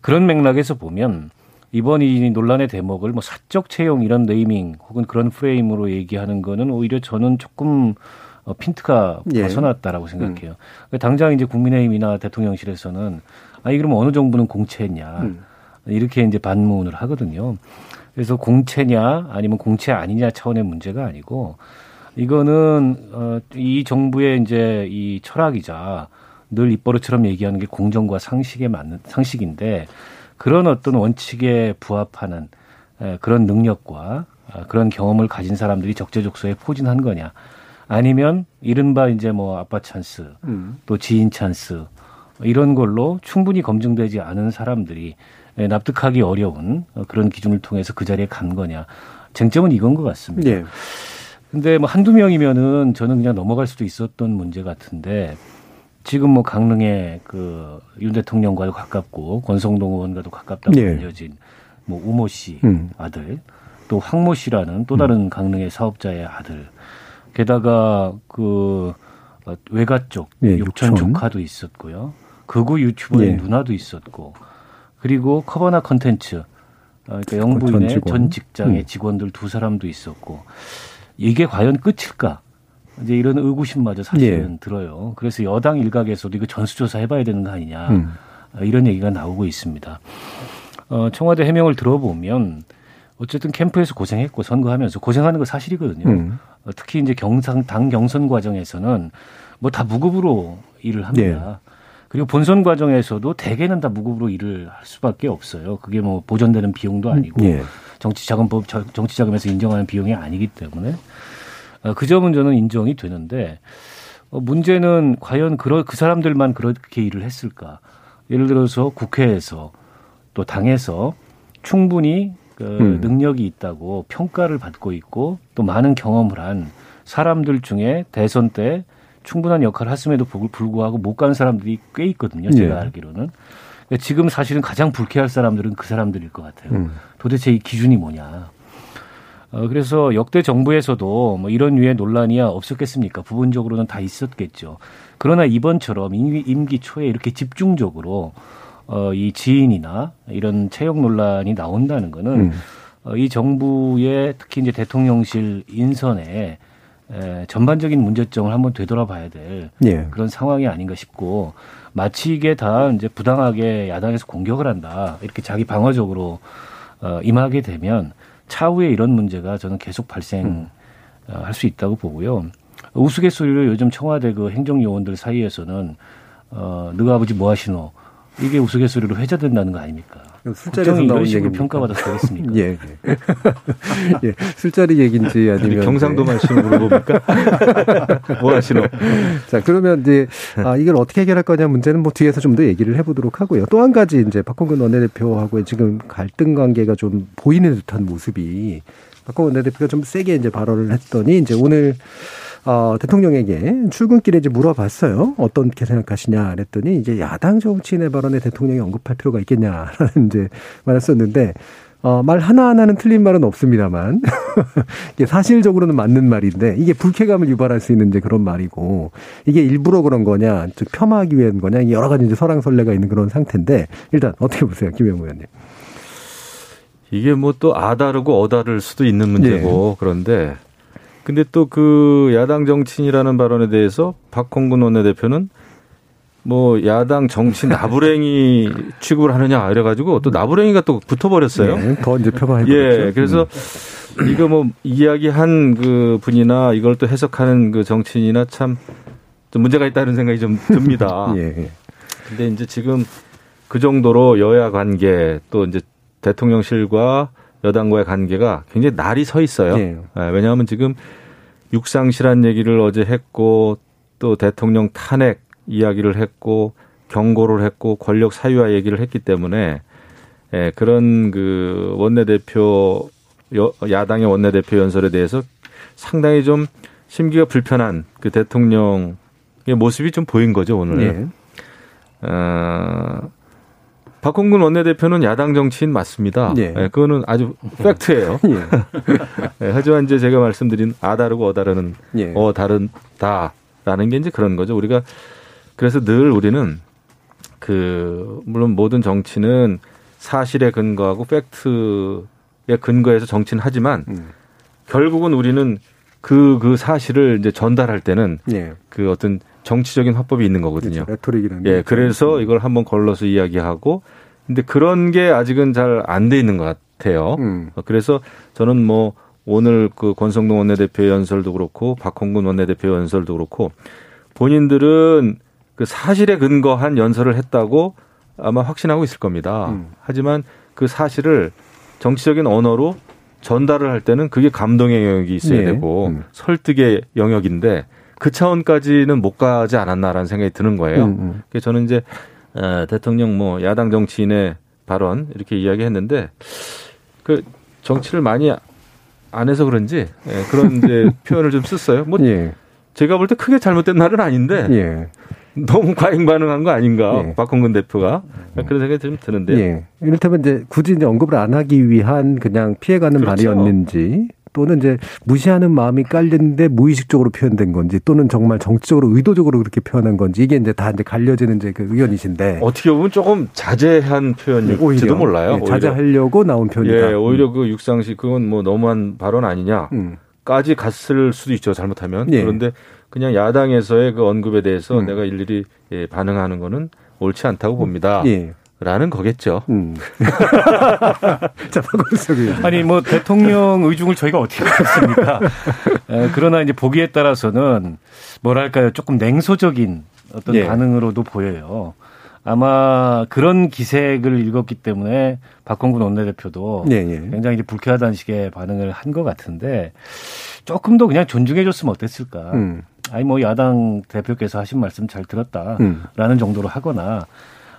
[SPEAKER 1] 그런 맥락에서 보면 이번 이 논란의 대목을 뭐 사적 채용 이런 네이밍 혹은 그런 프레임으로 얘기하는 거는 오히려 저는 조금 어, 핀트가 예. 벗어났다라고 생각해요. 음. 당장 이제 국민의힘이나 대통령실에서는 아니 그럼 어느 정부는 공채냐 음. 이렇게 이제 반문을 하거든요. 그래서 공채냐 아니면 공채 아니냐 차원의 문제가 아니고 이거는 어 이 정부의 이제 이 철학이자 늘 입버릇처럼 얘기하는 게 공정과 상식에 맞는 상식인데 그런 어떤 원칙에 부합하는 그런 능력과 아, 그런 경험을 가진 사람들이 적재적소에 포진한 거냐 아니면 이른바 이제 뭐 아빠 찬스 음. 또 지인 찬스 이런 걸로 충분히 검증되지 않은 사람들이 납득하기 어려운 그런 기준을 통해서 그 자리에 간 거냐 쟁점은 이건 것 같습니다. 네. 근데 뭐 한두 명이면은 저는 그냥 넘어갈 수도 있었던 문제 같은데 지금 뭐 강릉에 그 윤 대통령과도 가깝고 권성동 의원과도 가깝다고 네. 알려진 뭐 우모 씨 음. 아들 또 황모 씨라는 또 다른 음. 강릉의 사업자의 아들 게다가 그 외가 쪽 네, 육천, 조카도 있었고요. 극우 유튜버의 네. 누나도 있었고 그리고 커버나 컨텐츠 어, 그러니까 영부인의 전, 전 직장의 음. 직원들 두 사람도 있었고 이게 과연 끝일까? 이제 이런 의구심마저 사실은 예. 들어요. 그래서 여당 일각에서도 이거 전수조사 해봐야 되는 거 아니냐 음. 어, 이런 얘기가 나오고 있습니다. 어, 청와대 해명을 들어보면 어쨌든 캠프에서 고생했고 선거하면서 고생하는 거 사실이거든요. 음. 어, 특히 이제 경상 당 경선 과정에서는 뭐 다 무급으로 일을 합니다. 예. 그리고 본선 과정에서도 대개는 다 무급으로 일을 할 수밖에 없어요. 그게 뭐 보전되는 비용도 아니고 예. 정치자금법 정치자금에서 인정하는 비용이 아니기 때문에 어, 그 점은 저는 인정이 되는데 어, 문제는 과연 그러, 그 사람들만 그렇게 일을 했을까? 예를 들어서 국회에서 또 당에서 충분히 그 음. 능력이 있다고 평가를 받고 있고 또 많은 경험을 한 사람들 중에 대선 때 충분한 역할을 했음에도 불구하고 못 간 사람들이 꽤 있거든요. 제가 네. 알기로는. 그러니까 지금 사실은 가장 불쾌할 사람들은 그 사람들일 것 같아요. 음. 도대체 이 기준이 뭐냐. 어, 그래서 역대 정부에서도 뭐 이런 유의 논란이야 없었겠습니까? 부분적으로는 다 있었겠죠. 그러나 이번처럼 임기, 임기 초에 이렇게 집중적으로 어, 이 지인이나 이런 채용 논란이 나온다는 거는 음. 어, 이 정부의 특히 이제 대통령실 인선에 에, 전반적인 문제점을 한번 되돌아봐야 될 예. 그런 상황이 아닌가 싶고 마치 이게 다 이제 부당하게 야당에서 공격을 한다 이렇게 자기 방어적으로 어, 임하게 되면 차후에 이런 문제가 저는 계속 발생할 음. 어, 수 있다고 보고요. 우스갯소리로 요즘 청와대 그 행정요원들 사이에서는 어, 너가 아버지 뭐 하시노 이게 우스갯소리로 회자된다는 거 아닙니까? 술자리에서 이런 식으로 평가받아서 되겠습니까? 예, 예.
[SPEAKER 2] 예. 술자리 얘기인지 아니면
[SPEAKER 6] 경상도 말씀을 물어봅니까? 뭐 하시노?
[SPEAKER 2] 자, 그러면 이제 아, 이걸 어떻게 해결할 거냐 문제는 뭐 뒤에서 좀 더 얘기를 해보도록 하고요. 또 한 가지 이제 박홍근 원내대표하고의 지금 갈등 관계가 좀 보이는 듯한 모습이 박홍근 원내대표가 좀 세게 이제 발언을 했더니 이제 오늘 어, 대통령에게 출근길에 이제 물어봤어요. 어떻게 생각하시냐 그랬더니 이제 야당 정치인의 발언에 대통령이 언급할 필요가 있겠냐라는 이제 말했었는데 어, 말 하나하나는 틀린 말은 없습니다만, 이게 사실적으로는 맞는 말인데, 이게 불쾌감을 유발할 수 있는 이제 그런 말이고, 이게 일부러 그런 거냐, 즉, 폄하하기 위한 거냐, 여러 가지 이제 설랑설레가 있는 그런 상태인데, 일단 어떻게 보세요, 김영우 의원님?
[SPEAKER 6] 이게 뭐 또 아다르고 어다를 수도 있는 문제고, 예. 그런데, 근데 또 그 야당 정치인이라는 발언에 대해서 박홍근 원내대표는 뭐 야당 정치 나부랭이 취급을 하느냐 이래가지고 또 나부랭이가 또 붙어버렸어요. 네,
[SPEAKER 2] 더 이제 표방해
[SPEAKER 6] 예, 그래서 음. 이거 뭐 이야기한 그 분이나 이걸 또 해석하는 그 정치인이나 참 좀 문제가 있다는 생각이 좀 듭니다. 예. 근데 이제 지금 그 정도로 여야 관계 또 이제 대통령실과 여당과의 관계가 굉장히 날이 서 있어요. 네. 왜냐하면 지금 육상실한 얘기를 어제 했고 또 대통령 탄핵 이야기를 했고 경고를 했고 권력 사유화 얘기를 했기 때문에 예, 그런 그 원내대표 야당의 원내대표 연설에 대해서 상당히 좀 심기가 불편한 그 대통령의 모습이 좀 보인 거죠 오늘. 네. 어, 박홍근 원내대표는 야당 정치인 맞습니다. 예. 네, 그거는 아주 팩트예요. 예. 네, 하지만 이제 제가 말씀드린 아 다르고 어 다르는 예. 어 다른 다라는 게 이제 그런 거죠. 우리가 그래서 늘 우리는 그 물론 모든 정치는 사실에 근거하고 팩트에 근거해서 정치는 하지만 음. 결국은 우리는 그, 그 사실을 이제 전달할 때는 예. 그 어떤 정치적인 화법이 있는 거거든요.
[SPEAKER 2] 그렇죠. 레토릭이라는.
[SPEAKER 6] 예, 그래서 이걸 한번 걸러서 이야기하고 근데 그런 게 아직은 잘 안 돼 있는 것 같아요. 음. 그래서 저는 뭐 오늘 그 권성동 원내대표 연설도 그렇고 박홍근 원내대표 연설도 그렇고 본인들은 그 사실에 근거한 연설을 했다고 아마 확신하고 있을 겁니다. 음. 하지만 그 사실을 정치적인 언어로 전달을 할 때는 그게 감동의 영역이 있어야 네. 되고 음. 설득의 영역인데 그 차원까지는 못 가지 않았나라는 생각이 드는 거예요. 음, 음. 그래서 저는 이제 어, 대통령 뭐 야당 정치인의 발언 이렇게 이야기했는데 그 정치를 많이 안 해서 그런지 예, 그런 이제 표현을 좀 썼어요. 뭐 예. 제가 볼 때 크게 잘못된 말은 아닌데 예. 너무 과잉 반응한 거 아닌가 예. 박홍근 대표가 그런 생각이 좀 드는데요. 예.
[SPEAKER 2] 이를테면 이제 굳이 이제 언급을 안 하기 위한 그냥 피해가는 그렇죠. 말이었는지 또는 이제 무시하는 마음이 깔렸는데 무의식적으로 표현된 건지 또는 정말 정치적으로 의도적으로 그렇게 표현한 건지 이게 이제 다 이제 갈려지는 이제 그 의견이신데
[SPEAKER 6] 어떻게 보면 조금 자제한 표현일지도 몰라요.
[SPEAKER 2] 예, 자제하려고 나온 표현이다.
[SPEAKER 6] 예, 오히려 그 육상식 그건 뭐 너무한 발언 아니냐. 음. 까지 갔을 수도 있죠 잘못하면 예. 그런데 그냥 야당에서의 그 언급에 대해서 음. 내가 일일이 예, 반응하는 거는 옳지 않다고 봅니다. 예. 라는 거겠죠. 음.
[SPEAKER 2] 자,
[SPEAKER 1] 아니, 뭐, 대통령 의중을 저희가 어떻게 알겠습니까? 그러나 이제 보기에 따라서는 뭐랄까요. 조금 냉소적인 어떤 예. 반응으로도 보여요. 아마 그런 기색을 읽었기 때문에 박홍근 원내대표도
[SPEAKER 2] 예, 예.
[SPEAKER 1] 굉장히 이제 불쾌하다는 식의 반응을 한 것 같은데 조금 더 그냥 존중해줬으면 어땠을까.
[SPEAKER 2] 음.
[SPEAKER 1] 아니 뭐 야당 대표께서 하신 말씀 잘 들었다라는
[SPEAKER 2] 음.
[SPEAKER 1] 정도로 하거나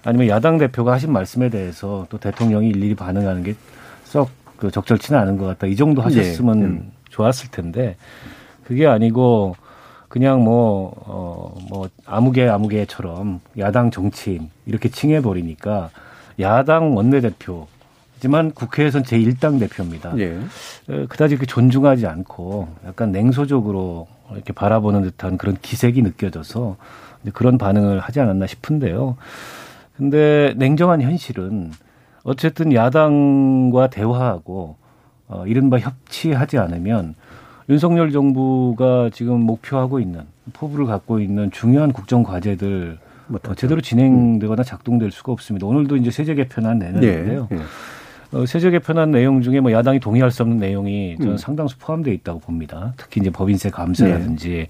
[SPEAKER 1] 아니면 야당 대표가 하신 말씀에 대해서 또 대통령이 일일이 반응하는 게 썩 그 적절치는 않은 것 같다. 이 정도 하셨으면
[SPEAKER 2] 예. 음.
[SPEAKER 1] 좋았을 텐데 그게 아니고 그냥 뭐, 어, 뭐, 아무개 아무개처럼 야당 정치인 이렇게 칭해 버리니까 야당 원내대표지만 국회에선 제1당 대표입니다.
[SPEAKER 2] 예.
[SPEAKER 1] 어, 그다지 그 존중하지 않고 약간 냉소적으로 이렇게 바라보는 듯한 그런 기색이 느껴져서 그런 반응을 하지 않았나 싶은데요. 근데 냉정한 현실은 어쨌든 야당과 대화하고 어, 이른바 협치하지 않으면 윤석열 정부가 지금 목표하고 있는 포부를 갖고 있는 중요한 국정 과제들 어, 제대로 진행되거나 작동될 수가 없습니다. 오늘도 이제 세제 개편안 내는데요.
[SPEAKER 2] 예. 예.
[SPEAKER 1] 어, 세제 개편안 내용 중에 뭐 야당이 동의할 수 없는 내용이 저는
[SPEAKER 2] 음.
[SPEAKER 1] 상당수 포함되어 있다고 봅니다. 특히 이제 법인세 감세라든지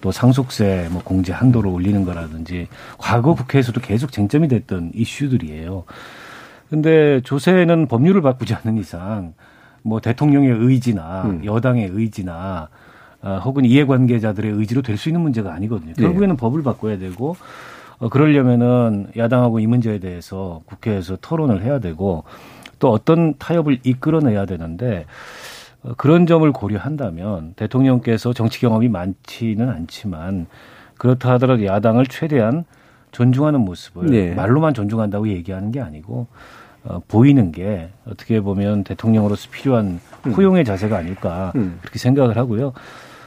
[SPEAKER 1] 또 상속세 뭐 공제 한도를 올리는 거라든지 과거 국회에서도 계속 쟁점이 됐던 이슈들이에요. 근데 조세는 법률을 바꾸지 않는 이상 뭐 대통령의 의지나
[SPEAKER 2] 음.
[SPEAKER 1] 여당의 의지나 아, 혹은 이해관계자들의 의지로 될 수 있는 문제가 아니거든요.
[SPEAKER 2] 네.
[SPEAKER 1] 결국에는 법을 바꿔야 되고 어, 그러려면은 야당하고 이 문제에 대해서 국회에서 토론을 해야 되고 또 어떤 타협을 이끌어내야 되는데 어, 그런 점을 고려한다면 대통령께서 정치 경험이 많지는 않지만 그렇다 하더라도 야당을 최대한 존중하는 모습을
[SPEAKER 2] 네.
[SPEAKER 1] 말로만 존중한다고 얘기하는 게 아니고 어, 보이는 게 어떻게 보면 대통령으로서 필요한 후용의 자세가 아닐까
[SPEAKER 2] 음.
[SPEAKER 1] 그렇게 생각을 하고요.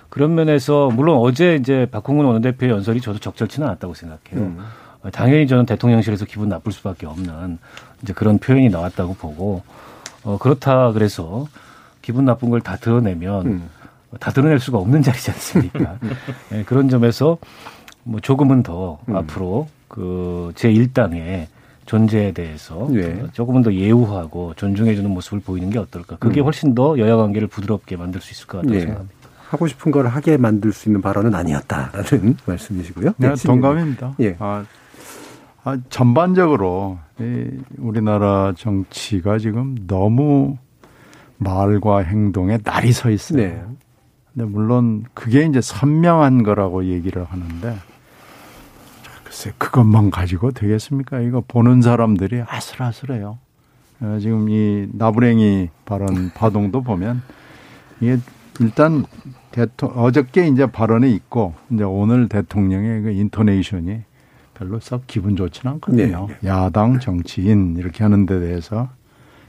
[SPEAKER 1] 그런 면에서 물론 어제 이제 박홍근 원내대표의 연설이 저도 적절치는 않았다고 생각해요.
[SPEAKER 2] 음.
[SPEAKER 1] 어, 당연히 저는 대통령실에서 기분 나쁠 수밖에 없는 이제 그런 표현이 나왔다고 보고 어, 그렇다 그래서 기분 나쁜 걸 다 드러내면
[SPEAKER 2] 음.
[SPEAKER 1] 다 드러낼 수가 없는 자리지 않습니까? 예, 그런 점에서 뭐 조금은 더
[SPEAKER 2] 음.
[SPEAKER 1] 앞으로 그 제1당의 존재에 대해서
[SPEAKER 2] 예.
[SPEAKER 1] 조금은 더 예우하고 존중해주는 모습을 보이는 게 어떨까? 그게
[SPEAKER 2] 음.
[SPEAKER 1] 훨씬 더 여야 관계를 부드럽게 만들 수 있을 것 같다고
[SPEAKER 2] 예.
[SPEAKER 1] 생각합니다.
[SPEAKER 2] 하고 싶은 걸 하게 만들 수 있는 발언은 아니었다라는 말씀이시고요.
[SPEAKER 7] 네,
[SPEAKER 2] 네,
[SPEAKER 7] 동감입니다.
[SPEAKER 2] 예.
[SPEAKER 7] 아, 아, 전반적으로 이 우리나라 정치가 지금 너무 말과 행동에 날이 서 있어요.
[SPEAKER 2] 네.
[SPEAKER 7] 근데 물론 그게 이제 선명한 거라고 얘기를 하는데 자, 글쎄 그것만 가지고 되겠습니까? 이거 보는 사람들이 아슬아슬해요. 어, 지금 이 나부랭이 발언 파동도 보면 이게 일단 대통 어저께 이제 발언이 있고 이제 오늘 대통령의 그 인토네이션이 별로 썩 기분 좋지는 않거든요. 야당 정치인 이렇게 하는 데 대해서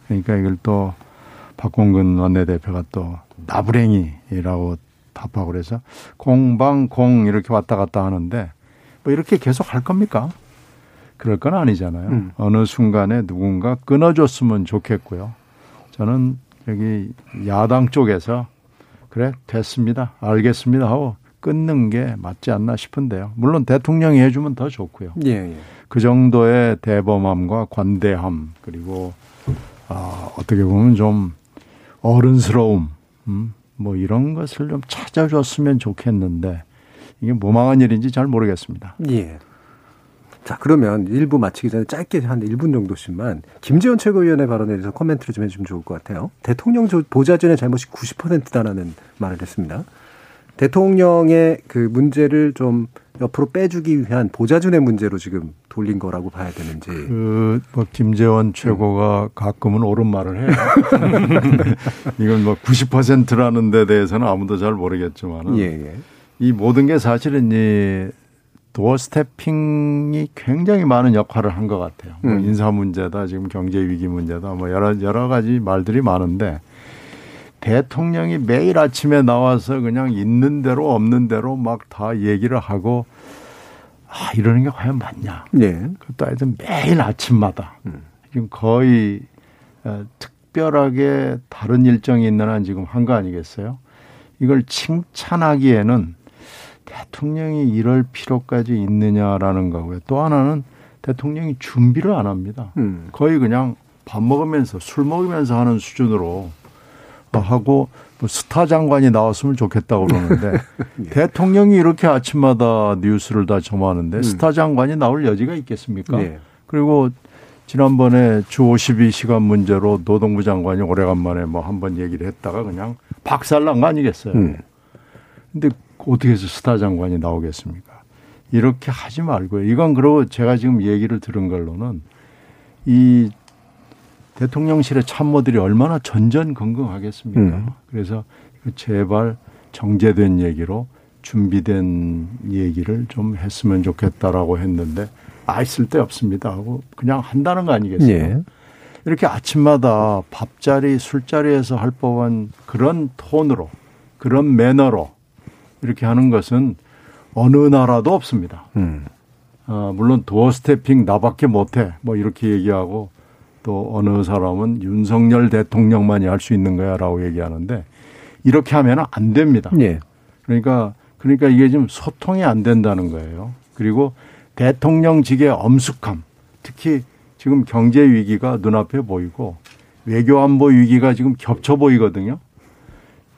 [SPEAKER 7] 그러니까 이걸 또 박홍근 원내대표가 또 나부랭이라고 답하고 그래서 공방공 이렇게 왔다 갔다 하는데 뭐 이렇게 계속 할 겁니까? 그럴 건 아니잖아요.
[SPEAKER 2] 음.
[SPEAKER 7] 어느 순간에 누군가 끊어줬으면 좋겠고요. 저는 여기 야당 쪽에서 그래 됐습니다, 알겠습니다 하고 끊는 게 맞지 않나 싶은데요. 물론 대통령이 해주면 더 좋고요.
[SPEAKER 2] 예, 예.
[SPEAKER 7] 그 정도의 대범함과 관대함 그리고 아, 어떻게 보면 좀 어른스러움 음, 뭐 이런 것을 좀 찾아줬으면 좋겠는데 이게 뭐망한 일인지 잘 모르겠습니다.
[SPEAKER 2] 예. 자, 그러면 일부 마치기 전에 짧게 한 1분 정도씩만 김재원 최고위원의 발언에 대해서 코멘트를 좀 해주면 좋을 것 같아요. 대통령 조- 보좌진의 잘못이 90%다라는 말을 했습니다. 대통령의 그 문제를 좀 옆으로 빼주기 위한 보좌진의 문제로 지금 돌린 거라고 봐야 되는지.
[SPEAKER 7] 그 뭐 김재원 최고가 가끔은 옳은 말을 해요. 이건 뭐 90%라는 데 대해서는 아무도 잘 모르겠지만은
[SPEAKER 2] 예, 예.
[SPEAKER 7] 이 모든 게 사실은 이 도어 스태핑이 굉장히 많은 역할을 한 것 같아요. 뭐
[SPEAKER 2] 음.
[SPEAKER 7] 인사 문제다, 지금 경제 위기 문제다, 뭐 여러 여러 가지 말들이 많은데 대통령이 매일 아침에 나와서 그냥 있는 대로 없는 대로 막 다 얘기를 하고 아 이러는 게 과연 맞냐?
[SPEAKER 2] 예.
[SPEAKER 7] 그것도 하여튼 매일 아침마다
[SPEAKER 2] 음.
[SPEAKER 7] 지금 거의 어, 특별하게 다른 일정이 있는 한 지금 한 거 아니겠어요? 이걸 칭찬하기에는 대통령이 이럴 필요까지 있느냐라는 거고요. 또 하나는 대통령이 준비를 안 합니다.
[SPEAKER 2] 음.
[SPEAKER 7] 거의 그냥 밥 먹으면서 술 먹으면서 하는 수준으로 하고 뭐 스타 장관이 나왔으면 좋겠다고 그러는데
[SPEAKER 2] 예.
[SPEAKER 7] 대통령이 이렇게 아침마다 뉴스를 다 점하는데 스타 장관이 나올 여지가 있겠습니까?
[SPEAKER 2] 예.
[SPEAKER 7] 그리고 지난번에 주 52시간 문제로 노동부 장관이 오래간만에 뭐 한 번 얘기를 했다가 그냥 박살난 거 아니겠어요.
[SPEAKER 2] 음.
[SPEAKER 7] 근데 어떻게 해서 스타 장관이 나오겠습니까? 이렇게 하지 말고요. 이건 그러고 제가 지금 얘기를 들은 걸로는 이 대통령실의 참모들이 얼마나 전전긍긍하겠습니까?
[SPEAKER 2] 음.
[SPEAKER 7] 그래서 제발 정제된 얘기로 준비된 얘기를 좀 했으면 좋겠다라고 했는데 아 쓸데 없습니다 하고 그냥 한다는 거 아니겠어요?
[SPEAKER 2] 예.
[SPEAKER 7] 이렇게 아침마다 밥자리, 술자리에서 할 법한 그런 톤으로, 그런 매너로 이렇게 하는 것은 어느 나라도 없습니다.
[SPEAKER 2] 음.
[SPEAKER 7] 어, 물론 도어 스태핑 나밖에 못해. 뭐 이렇게 얘기하고 또 어느 사람은 윤석열 대통령만이 할 수 있는 거야 라고 얘기하는데 이렇게 하면 안 됩니다.
[SPEAKER 2] 예.
[SPEAKER 7] 그러니까 그러니까 이게 지금 소통이 안 된다는 거예요. 그리고 대통령직의 엄숙함, 특히 지금 경제 위기가 눈앞에 보이고 외교 안보 위기가 지금 겹쳐 보이거든요.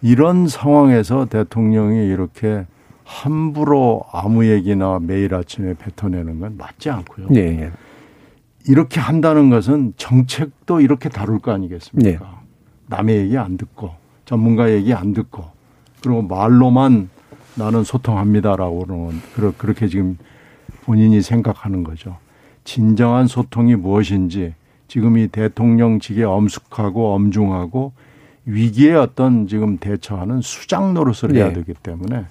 [SPEAKER 7] 이런 상황에서 대통령이 이렇게 함부로 아무 얘기나 매일 아침에 뱉어내는 건 맞지 않고요.
[SPEAKER 2] 예. 예.
[SPEAKER 7] 이렇게 한다는 것은 정책도 이렇게 다룰 거 아니겠습니까? 남의 얘기 안 듣고 전문가 얘기 안 듣고 그리고 말로만 나는 소통합니다라고 그러- 그렇게 지금 본인이 생각하는 거죠. 진정한 소통이 무엇인지 지금 이 대통령직에 엄숙하고 엄중하고 위기에 어떤 지금 대처하는 수장 노릇을 해야
[SPEAKER 2] 네.
[SPEAKER 7] 되기 때문에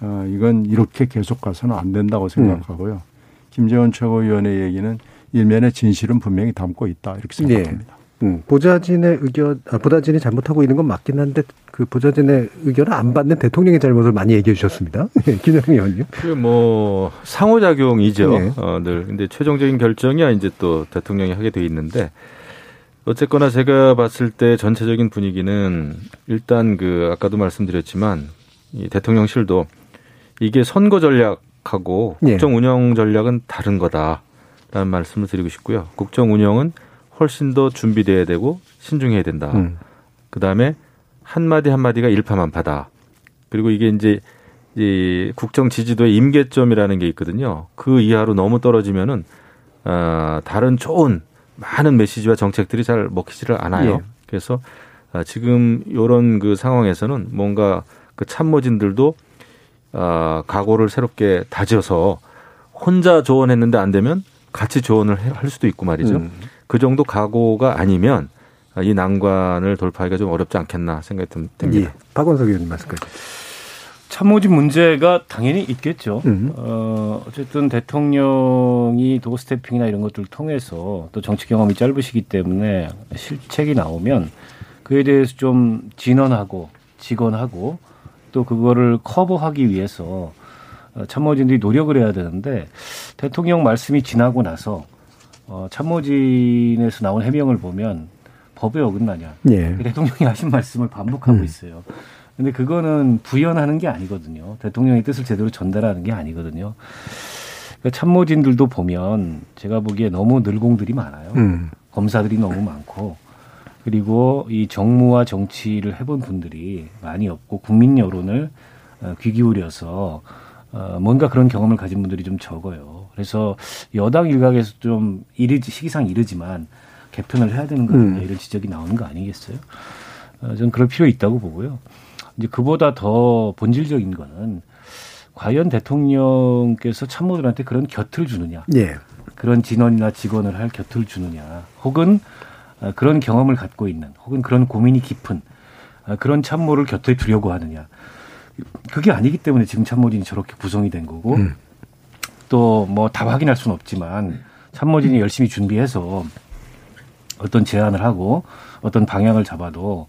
[SPEAKER 7] 어, 이건 이렇게 계속 가서는 안 된다고 생각하고요. 김재원 최고위원의 얘기는 일면의 진실은 분명히 담고 있다 이렇게 생각합니다.
[SPEAKER 2] 음, 보좌진의 의견, 아, 보좌진이 잘못하고 있는 건 맞긴 한데 그 보좌진의 의견을 안 받는 대통령의 잘못을 많이 얘기해 주셨습니다. 예, 김영희 의원님.
[SPEAKER 6] 그뭐 상호작용이죠.
[SPEAKER 2] 네.
[SPEAKER 6] 어, 늘. 근데 최종적인 결정이야 이제 또 대통령이 하게 돼 있는데 어쨌거나 제가 봤을 때 전체적인 분위기는 일단 그 아까도 말씀드렸지만 이 대통령실도 이게 선거 전략하고
[SPEAKER 2] 예.
[SPEAKER 6] 국정 운영 전략은 다른 거다 라는 말씀을 드리고 싶고요. 국정 운영은 훨씬 더 준비돼야 되고 신중해야 된다.
[SPEAKER 2] 음.
[SPEAKER 6] 그 다음에 한마디 한마디가 일파만파다. 그리고 이게 이제 이 국정 지지도의 임계점이라는 게 있거든요. 그 이하로 너무 떨어지면은 아, 다른 좋은 많은 메시지와 정책들이 잘 먹히지를 않아요.
[SPEAKER 2] 예.
[SPEAKER 6] 그래서 아, 지금 요런 그 상황에서는 뭔가 그 참모진들도 아, 각오를 새롭게 다져서 혼자 조언했는데 안 되면 같이 조언을 해- 할 수도 있고 말이죠.
[SPEAKER 2] 음.
[SPEAKER 6] 그 정도 각오가 아니면 아, 이 난관을 돌파하기가 좀 어렵지 않겠나 생각이 듭- 듭니다.
[SPEAKER 2] 예. 박원석 의원님 말씀까지.
[SPEAKER 1] 참모진 문제가 당연히 있겠죠.
[SPEAKER 2] 음.
[SPEAKER 1] 어, 어쨌든 대통령이 도어 스태핑이나 이런 것들을 통해서 또 정치 경험이 짧으시기 때문에 실책이 나오면 그에 대해서 좀 진언하고 직언하고 또 그거를 커버하기 위해서 어, 참모진들이 노력을 해야 되는데 대통령 말씀이 지나고 나서 어, 참모진에서 나온 해명을 보면 법에 어긋나냐.
[SPEAKER 2] 예.
[SPEAKER 1] 대통령이 하신 말씀을 반복하고
[SPEAKER 2] 음.
[SPEAKER 1] 있어요. 근데 그거는 부연하는 게 아니거든요. 대통령의 뜻을 제대로 전달하는 게 아니거든요. 그러니까 참모진들도 보면 제가 보기에 너무 늘공들이 많아요.
[SPEAKER 2] 음.
[SPEAKER 1] 검사들이 너무 많고 그리고 이 정무와 정치를 해본 분들이 많이 없고 국민 여론을 어, 귀 기울여서 어, 뭔가 그런 경험을 가진 분들이 좀 적어요. 그래서 여당 일각에서 좀 이르지 시기상 이르지만 개편을 해야 되는 거 아니냐
[SPEAKER 2] 음.
[SPEAKER 1] 이런 지적이 나오는 거 아니겠어요? 어, 저는 그럴 필요 있다고 보고요. 이제 그보다 더 본질적인 거는 과연 대통령께서 참모들한테 그런 곁을 주느냐.
[SPEAKER 2] 예.
[SPEAKER 1] 그런 진원이나 직원을 할 곁을 주느냐, 혹은 어, 그런 경험을 갖고 있는, 혹은 그런 고민이 깊은 어, 그런 참모를 곁에 두려고 하느냐. 그게 아니기 때문에 지금 참모진이 저렇게 구성이 된 거고,
[SPEAKER 2] 음.
[SPEAKER 1] 또뭐 다 확인할 수는 없지만 참모진이 열심히 준비해서 어떤 제안을 하고 어떤 방향을 잡아도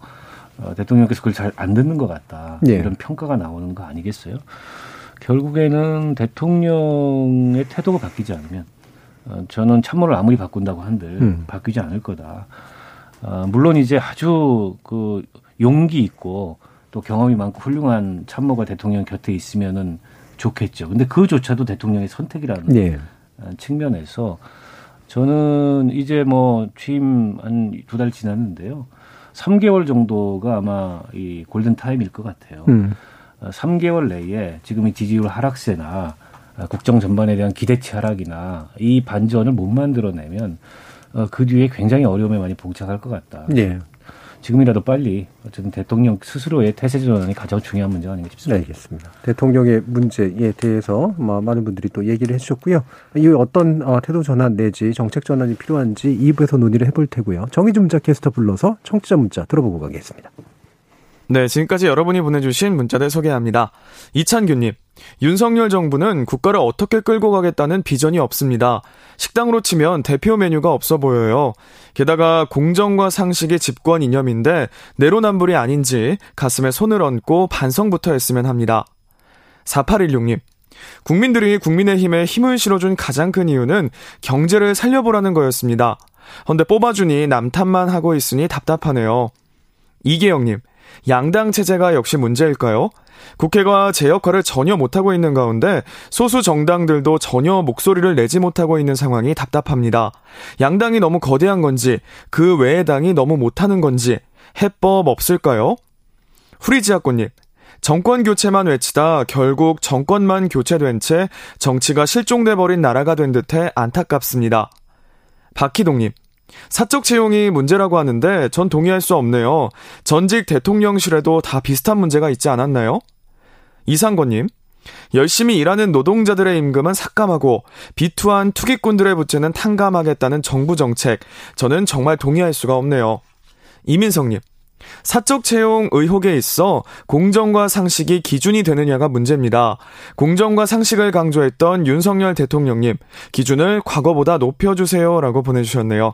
[SPEAKER 1] 어, 대통령께서 그걸 잘 안 듣는 것 같다.
[SPEAKER 2] 예.
[SPEAKER 1] 이런 평가가 나오는 거 아니겠어요? 결국에는 대통령의 태도가 바뀌지 않으면 어, 저는 참모를 아무리 바꾼다고 한들
[SPEAKER 2] 음.
[SPEAKER 1] 바뀌지 않을 거다. 어, 물론 이제 아주 그 용기 있고 또 경험이 많고 훌륭한 참모가 대통령 곁에 있으면은 좋겠죠. 근데 그조차도 대통령의 선택이라는
[SPEAKER 2] 예.
[SPEAKER 1] 어, 측면에서 저는 이제 뭐 취임 한 두 달 지났는데요. 3개월 정도가 아마 이 골든 타임일 것 같아요.
[SPEAKER 2] 음.
[SPEAKER 1] 어, 3개월 내에 지금 이 지지율 하락세나 아, 국정 전반에 대한 기대치 하락이나 이 반전을 못 만들어내면 어, 그 뒤에 굉장히 어려움에 많이 봉착할 것 같다.
[SPEAKER 2] 예.
[SPEAKER 1] 지금이라도 빨리 어쨌든 대통령 스스로의 태세 전환이 가장 중요한 문제가 아닌가 싶습니다.
[SPEAKER 2] 네, 알겠습니다. 대통령의 문제에 대해서 뭐 많은 분들이 또 얘기를 해주셨고요. 이 어떤 어, 태도 전환 내지 정책 전환이 필요한지 2부에서 논의를 해볼 테고요. 정의준 문자 캐스터 불러서 청취자 문자 들어보고 가겠습니다.
[SPEAKER 8] 네, 지금까지 여러분이 보내주신 문자들 소개합니다. 이찬규님, 윤석열 정부는 국가를 어떻게 끌고 가겠다는 비전이 없습니다. 식당으로 치면 대표 메뉴가 없어 보여요. 게다가 공정과 상식의 집권 이념인데 내로남불이 아닌지 가슴에 손을 얹고 반성부터 했으면 합니다. 4816님, 국민들이 국민의힘에 힘을 실어준 가장 큰 이유는 경제를 살려보라는 거였습니다. 헌데 뽑아주니 남탓만 하고 있으니 답답하네요. 이계영님, 양당 체제가 역시 문제일까요? 국회가 제 역할을 전혀 못하고 있는 가운데 소수 정당들도 전혀 목소리를 내지 못하고 있는 상황이 답답합니다. 양당이 너무 거대한 건지 그 외의 당이 너무 못하는 건지 해법 없을까요? 후리지아꽃님 정권 교체만 외치다 결국 정권만 교체된 채 정치가 실종돼 버린 나라가 된 듯해 안타깝습니다. 박희동님 사적 채용이 문제라고 하는데 전 동의할 수 없네요. 전직 대통령실에도 다 비슷한 문제가 있지 않았나요? 이상권님, 열심히 일하는 노동자들의 임금은 삭감하고 비투한 투기꾼들의 부채는 탕감하겠다는 정부 정책, 저는 정말 동의할 수가 없네요. 이민성님, 사적 채용 의혹에 있어 공정과 상식이 기준이 되느냐가 문제입니다. 공정과 상식을 강조했던 윤석열 대통령님, 기준을 과거보다 높여주세요라고 보내주셨네요.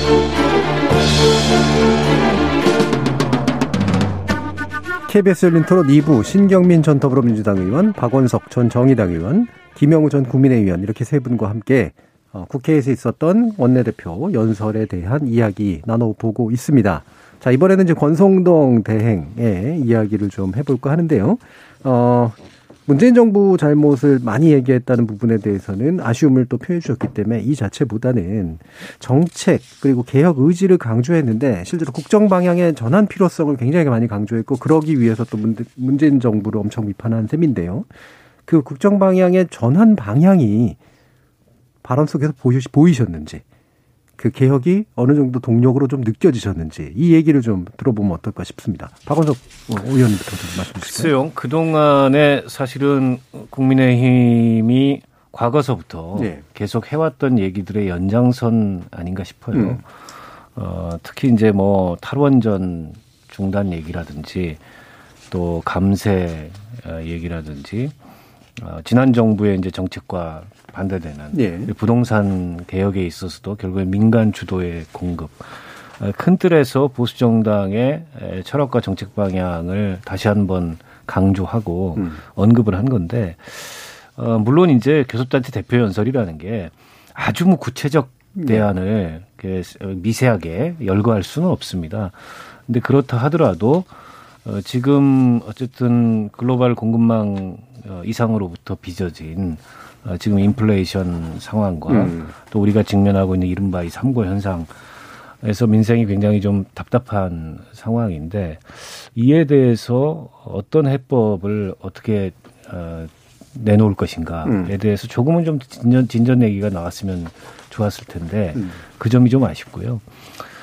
[SPEAKER 2] KBS 열린 토론 2부 신경민 전 더불어민주당 의원, 박원석 전 정의당 의원, 김영우 전 국민의힘 의원 이렇게 세 분과 함께 어, 국회에서 있었던 원내대표 연설에 대한 이야기 나눠보고 있습니다. 자, 이번에는 이제 권성동 대행의 이야기를 좀 해볼까 하는데요. 어, 문재인 정부 잘못을 많이 얘기했다는 부분에 대해서는 아쉬움을 또 표해 주셨기 때문에 이 자체보다는 정책 그리고 개혁 의지를 강조했는데 실제로 국정 방향의 전환 필요성을 굉장히 많이 강조했고 그러기 위해서 또 문재인 정부를 엄청 비판한 셈인데요. 그 국정 방향의 전환 방향이 발언 속에서 보이셨는지 그 개혁이 어느 정도 동력으로 좀 느껴지셨는지 이 얘기를 좀 들어보면 어떨까 싶습니다. 박원석 의원님부터 좀 말씀 주시죠.
[SPEAKER 1] 글쎄요. 그동안에 사실은 국민의힘이 과거서부터 네. 계속 해왔던 얘기들의 연장선 아닌가 싶어요. 음. 어, 특히 이제 뭐 탈원전 중단 얘기라든지 또 감세 어, 얘기라든지 어, 지난 정부의 이제 정책과 반대되는 예. 부동산 개혁에 있어서도 결국에 민간 주도의 공급 어, 큰 틀에서 보수 정당의 철학과 정책 방향을 다시 한번 강조하고 음. 언급을 한 건데 어, 물론 이제 교섭단체 대표 연설이라는 게 아주 뭐 구체적 네. 대안을 네. 미세하게 열거할 수는 없습니다. 근데 그렇다 하더라도 어, 지금 어쨌든 글로벌 공급망 어, 이상으로부터 빚어진 어, 지금 인플레이션 상황과 음. 또 우리가 직면하고 있는 이른바 이 삼고 현상에서 민생이 굉장히 좀 답답한 상황인데 이에 대해서 어떤 해법을 어떻게 어, 내놓을 것인가에 음. 대해서 조금은 좀 진전, 진전 얘기가 나왔으면 좋았을 텐데 음. 그 점이 좀 아쉽고요.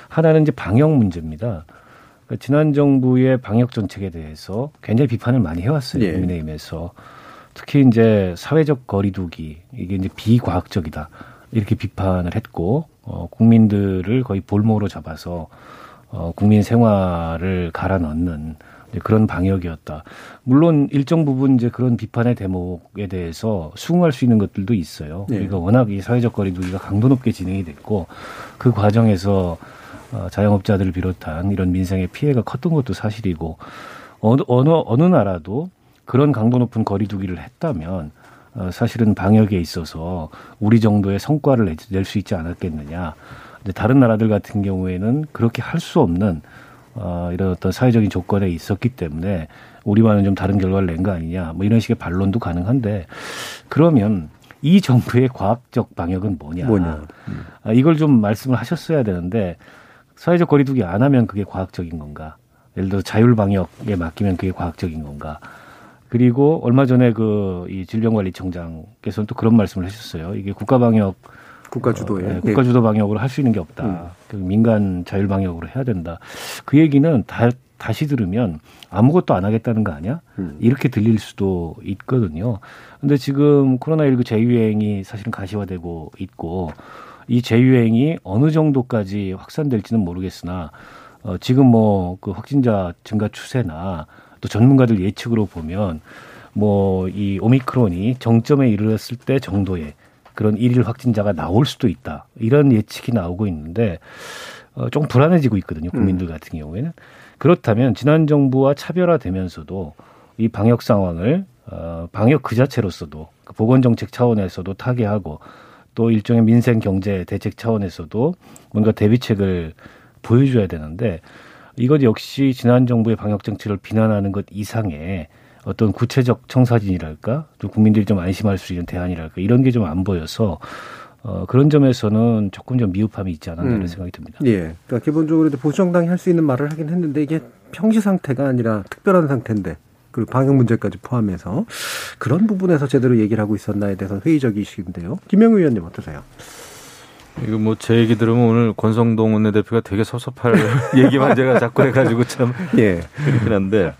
[SPEAKER 1] 하나는 이제 방역 문제입니다. 그러니까 지난 정부의 방역 정책에 대해서 굉장히 비판을 많이 해왔어요. 예. 국민의힘에서. 특히 이제 사회적 거리두기 이게 이제 비과학적이다 이렇게 비판을 했고 어, 국민들을 거의 볼모로 잡아서 어, 국민 생활을 갈아 넣는 그런 방역이었다. 물론 일정 부분 이제 그런 비판의 대목에 대해서 수긍할 수 있는 것들도 있어요. 네. 우리가 워낙 이 사회적 거리두기가 강도 높게 진행이 됐고 그 과정에서 어, 자영업자들을 비롯한 이런 민생의 피해가 컸던 것도 사실이고 어느 어느 어느 나라도 그런 강도 높은 거리두기를 했다면 어, 사실은 방역에 있어서 우리 정도의 성과를 낼 수 있지 않았겠느냐. 근데 다른 나라들 같은 경우에는 그렇게 할 수 없는 어, 이런 어떤 사회적인 조건에 있었기 때문에 우리와는 좀 다른 결과를 낸 거 아니냐. 뭐 이런 식의 반론도 가능한데 그러면 이 정부의 과학적 방역은 뭐냐. 뭐냐. 음. 아, 이걸 좀 말씀을 하셨어야 되는데 사회적 거리두기 안 하면 그게 과학적인 건가? 예를 들어 자율 방역에 맡기면 그게 과학적인 건가? 그리고 얼마 전에 그 이 질병관리청장께서는 또 그런 말씀을 하셨어요. 이게 국가 방역
[SPEAKER 2] 국가 주도에 어, 네,
[SPEAKER 1] 국가 주도 방역으로 할 수 있는 게 없다. 음. 그 민간 자율 방역으로 해야 된다. 그 얘기는 다 다시 들으면 아무것도 안 하겠다는 거 아니야? 음. 이렇게 들릴 수도 있거든요. 근데 지금 코로나19 재유행이 사실은 가시화되고 있고 이 재유행이 어느 정도까지 확산될지는 모르겠으나 어, 지금 뭐 그 확진자 증가 추세나 또 전문가들 예측으로 보면 뭐 이 오미크론이 정점에 이르렀을 때 정도의 그런 일일 확진자가 나올 수도 있다. 이런 예측이 나오고 있는데 어, 좀 불안해지고 있거든요. 국민들 음. 같은 경우에는. 그렇다면 지난 정부와 차별화되면서도 이 방역 상황을 어, 방역 그 자체로서도 그 보건 정책 차원에서도 타개하고 또 일종의 민생 경제 대책 차원에서도 뭔가 대비책을 보여줘야 되는데 이것 역시 지난 정부의 방역 정책을 비난하는 것 이상의 어떤 구체적 청사진이랄까, 좀 국민들이 좀 안심할 수 있는 대안이랄까 이런 게 좀 안 보여서 어, 그런 점에서는 조금 좀 미흡함이 있지 않았나 이런 음. 생각이 듭니다.
[SPEAKER 2] 예. 그러니까 기본적으로 보수정당이 할 수 있는 말을 하긴 했는데 이게 평시 상태가 아니라 특별한 상태인데 그리고 방역 문제까지 포함해서 그런 부분에서 제대로 얘기를 하고 있었나에 대해서 회의적이신데요. 김영우 의원님 어떠세요?
[SPEAKER 6] 이거 뭐 제 얘기 들으면 오늘 권성동 원내대표가 되게 섭섭할 얘기만 제가 자꾸 해가지고 참 예. 그렇긴 한데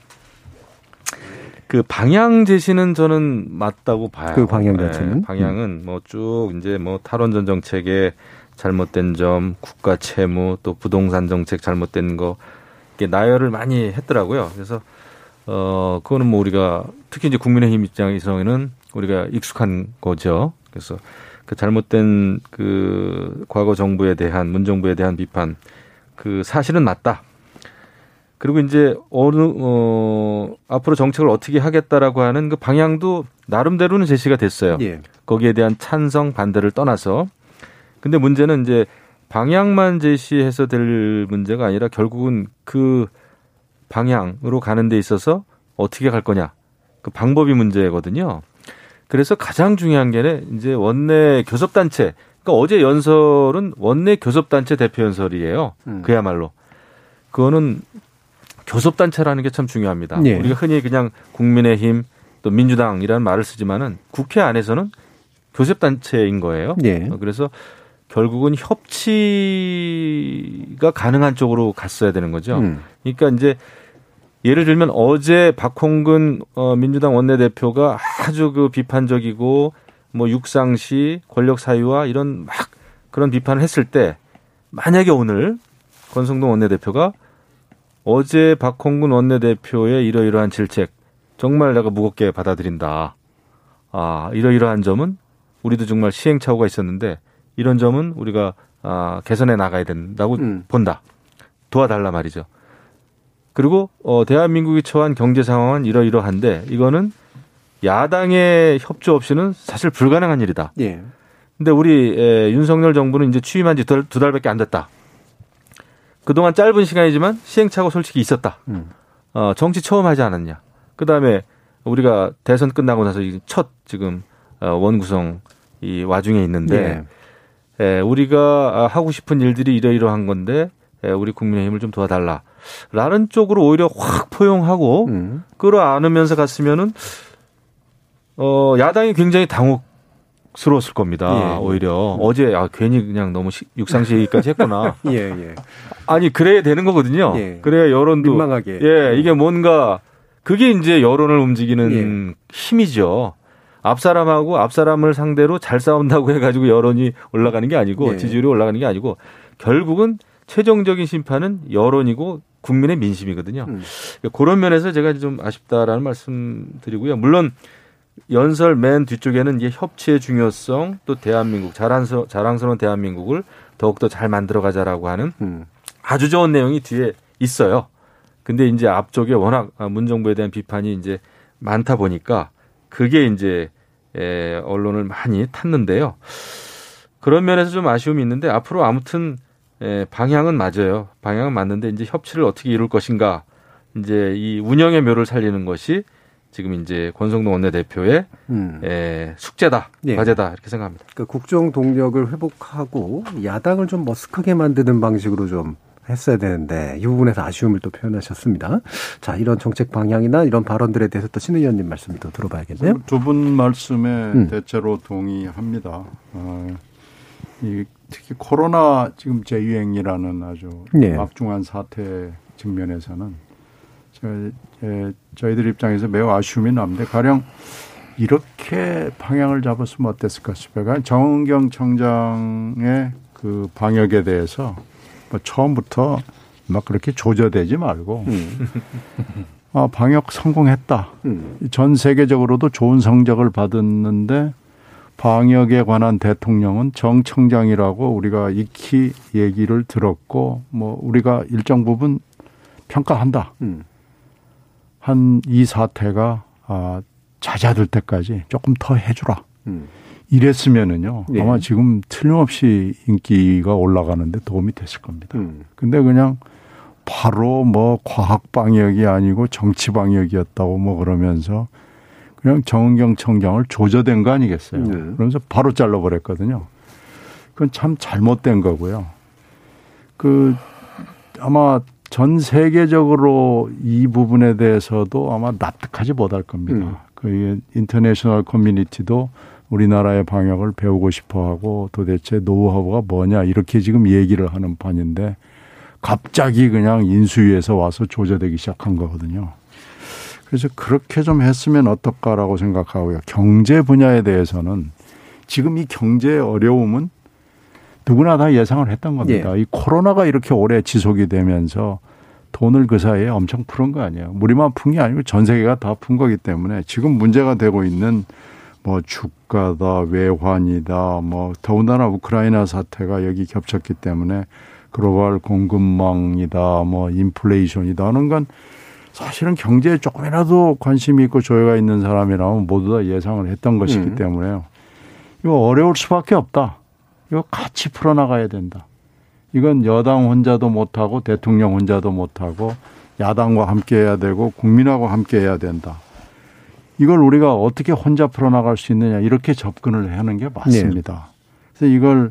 [SPEAKER 6] 그 방향 제시는 저는 맞다고 봐요.
[SPEAKER 2] 그 방향 네, 자체는 네,
[SPEAKER 6] 방향은 뭐 쭉 이제 뭐 탈원전 정책의 잘못된 점, 국가 채무 또 부동산 정책 잘못된 거 이게 나열을 많이 했더라고요. 그래서 어 그거는 뭐 우리가 특히 이제 국민의힘 입장에서는 우리가 익숙한 거죠. 그래서 그 잘못된 그 과거 정부에 대한 문 정부에 대한 비판 그 사실은 맞다. 그리고 이제 어느 어 앞으로 정책을 어떻게 하겠다라고 하는 그 방향도 나름대로는 제시가 됐어요. 예. 거기에 대한 찬성 반대를 떠나서 근데 문제는 이제 방향만 제시해서 될 문제가 아니라 결국은 그 방향으로 가는 데 있어서 어떻게 갈 거냐 그 방법이 문제거든요. 그래서 가장 중요한 게 이제 원내 교섭단체. 그러니까 어제 연설은 원내 교섭단체 대표 연설이에요. 음. 그야말로. 그거는 교섭단체라는 게 참 중요합니다. 네. 우리가 흔히 그냥 국민의힘 또 민주당이라는 말을 쓰지만은 국회 안에서는 교섭단체인 거예요. 네. 그래서 결국은 협치가 가능한 쪽으로 갔어야 되는 거죠. 음. 그러니까 이제 예를 들면 어제 박홍근 어, 민주당 원내대표가 아주 그 비판적이고 뭐 육상시 권력 사유와 이런 막 그런 비판을 했을 때 만약에 오늘 권성동 원내대표가 어제 박홍근 원내대표의 이러이러한 질책 정말 내가 무겁게 받아들인다. 아, 이러이러한 점은 우리도 정말 시행착오가 있었는데 이런 점은 우리가 아, 개선해 나가야 된다고 음. 본다. 도와달라 말이죠. 그리고 어 대한민국이 처한 경제 상황은 이러이러한데 이거는 야당의 협조 없이는 사실 불가능한 일이다. 예. 근데 우리 에, 윤석열 정부는 이제 취임한 지 두 달밖에 안 됐다. 그동안 짧은 시간이지만 시행착오 솔직히 있었다. 음. 어, 정치 처음 하지 않았냐. 그 다음에 우리가 대선 끝나고 나서 첫 지금 어, 원구성 이 와중에 있는데 예. 에, 우리가 하고 싶은 일들이 이러이러한 건데 에, 우리 국민의힘을 좀 도와달라. 라는 쪽으로 오히려 확 포용하고 음. 끌어안으면서 갔으면은 어 야당이 굉장히 당혹 스러웠을 겁니다. 예, 예. 오히려 음. 어제 아 괜히 그냥 너무 육상시까지 했구나. 예, 예. 아니 그래야 되는 거거든요. 예. 그래야 여론도
[SPEAKER 2] 민망하게.
[SPEAKER 6] 예, 이게 뭔가 그게 이제 여론을 움직이는 예. 힘이죠. 앞 사람하고 앞 사람을 상대로 잘 싸운다고 해가지고 여론이 올라가는 게 아니고
[SPEAKER 2] 예.
[SPEAKER 6] 지지율이 올라가는 게 아니고 결국은 최종적인 심판은 여론이고 국민의 민심이거든요.
[SPEAKER 2] 음.
[SPEAKER 6] 그러니까 그런 면에서 제가 좀 아쉽다라는 말씀 드리고요. 물론 연설 맨 뒤쪽에는 이제 협치의 중요성 또 대한민국 자랑스러, 자랑스러운 대한민국을 더욱더 잘 만들어 가자라고 하는
[SPEAKER 2] 음.
[SPEAKER 6] 아주 좋은 내용이 뒤에 있어요. 근데 이제 앞쪽에 워낙 문정부에 대한 비판이 이제 많다 보니까 그게 이제 에, 언론을 많이 탔는데요. 그런 면에서 좀 아쉬움이 있는데 앞으로 아무튼 에, 방향은 맞아요. 방향은 맞는데 이제 협치를 어떻게 이룰 것인가 이제 이 운영의 묘를 살리는 것이 지금 이제 권성동 원내대표의
[SPEAKER 2] 음.
[SPEAKER 6] 에, 숙제다,
[SPEAKER 2] 예.
[SPEAKER 6] 과제다 이렇게 생각합니다.
[SPEAKER 2] 그러니까 국정 동력을 회복하고 야당을 좀 머쓱하게 만드는 방식으로 좀 했어야 되는데 이 부분에서 아쉬움을 또 표현하셨습니다. 자 이런 정책 방향이나 이런 발언들에 대해서 또 신 의원님 말씀 또 들어봐야겠네요.
[SPEAKER 7] 두 분 말씀에
[SPEAKER 2] 음.
[SPEAKER 7] 대체로 동의합니다. 어, 이 특히 코로나 지금 재유행이라는 아주
[SPEAKER 2] 네.
[SPEAKER 7] 막중한 사태 측면에서는 저, 에, 저희들 입장에서 매우 아쉬움이 남는데 가령 이렇게 방향을 잡았으면 어땠을까 싶어요. 그러니까 정은경 청장의 그 방역에 대해서 뭐 처음부터 막 그렇게 조져대지 말고
[SPEAKER 2] 음.
[SPEAKER 7] 아, 방역 성공했다.
[SPEAKER 2] 음.
[SPEAKER 7] 전 세계적으로도 좋은 성적을 받았는데 방역에 관한 대통령은 정 청장이라고 우리가 익히 얘기를 들었고 뭐 우리가 일정 부분 평가한다.
[SPEAKER 2] 음.
[SPEAKER 7] 한이 사태가 아, 잦아들 때까지 조금 더 해주라.
[SPEAKER 2] 음.
[SPEAKER 7] 이랬으면은요
[SPEAKER 2] 예.
[SPEAKER 7] 아마 지금 틀림없이 인기가 올라가는데 도움이 됐을 겁니다.
[SPEAKER 2] 음.
[SPEAKER 7] 근데 그냥 바로 뭐 과학 방역이 아니고 정치 방역이었다고 뭐 그러면서 그냥 정은경 청장을 조져댄 거 아니겠어요.
[SPEAKER 2] 네.
[SPEAKER 7] 그러면서 바로 잘라버렸거든요. 그건 참 잘못된 거고요. 그 아마 전 세계적으로 이 부분에 대해서도 아마 납득하지 못할 겁니다.
[SPEAKER 2] 음.
[SPEAKER 7] 그 인터내셔널 커뮤니티도 우리나라의 방역을 배우고 싶어 하고 도대체 노하우가 뭐냐 이렇게 지금 얘기를 하는 판인데 갑자기 그냥 인수위에서 와서 조져대기 시작한 거거든요. 그래서 그렇게 좀 했으면 어떨까라고 생각하고요. 경제 분야에 대해서는 지금 이 경제의 어려움은 누구나 다 예상을 했던 겁니다. 이 코로나가 이렇게 오래 지속이 되면서 돈을 그 사이에 엄청 푸는 거 아니에요. 우리만 푼 게 아니고 전 세계가 다 푼 거기 때문에 지금 문제가 되고 있는 뭐 주가다 외환이다 뭐 더군다나 우크라이나 사태가 여기 겹쳤기 때문에 글로벌 공급망이다 뭐 인플레이션이다 하는 건 사실은 경제에 조금이라도 관심이 있고 조예가 있는 사람이라면 모두 다 예상을 했던 것이기
[SPEAKER 2] 음.
[SPEAKER 7] 때문에요. 이거 어려울 수밖에 없다. 이거 같이 풀어나가야 된다. 이건 여당 혼자도 못하고 대통령 혼자도 못하고 야당과 함께 해야 되고 국민하고 함께 해야 된다. 이걸 우리가 어떻게 혼자 풀어나갈 수 있느냐 이렇게 접근을 하는 게 맞습니다. 그래서 이걸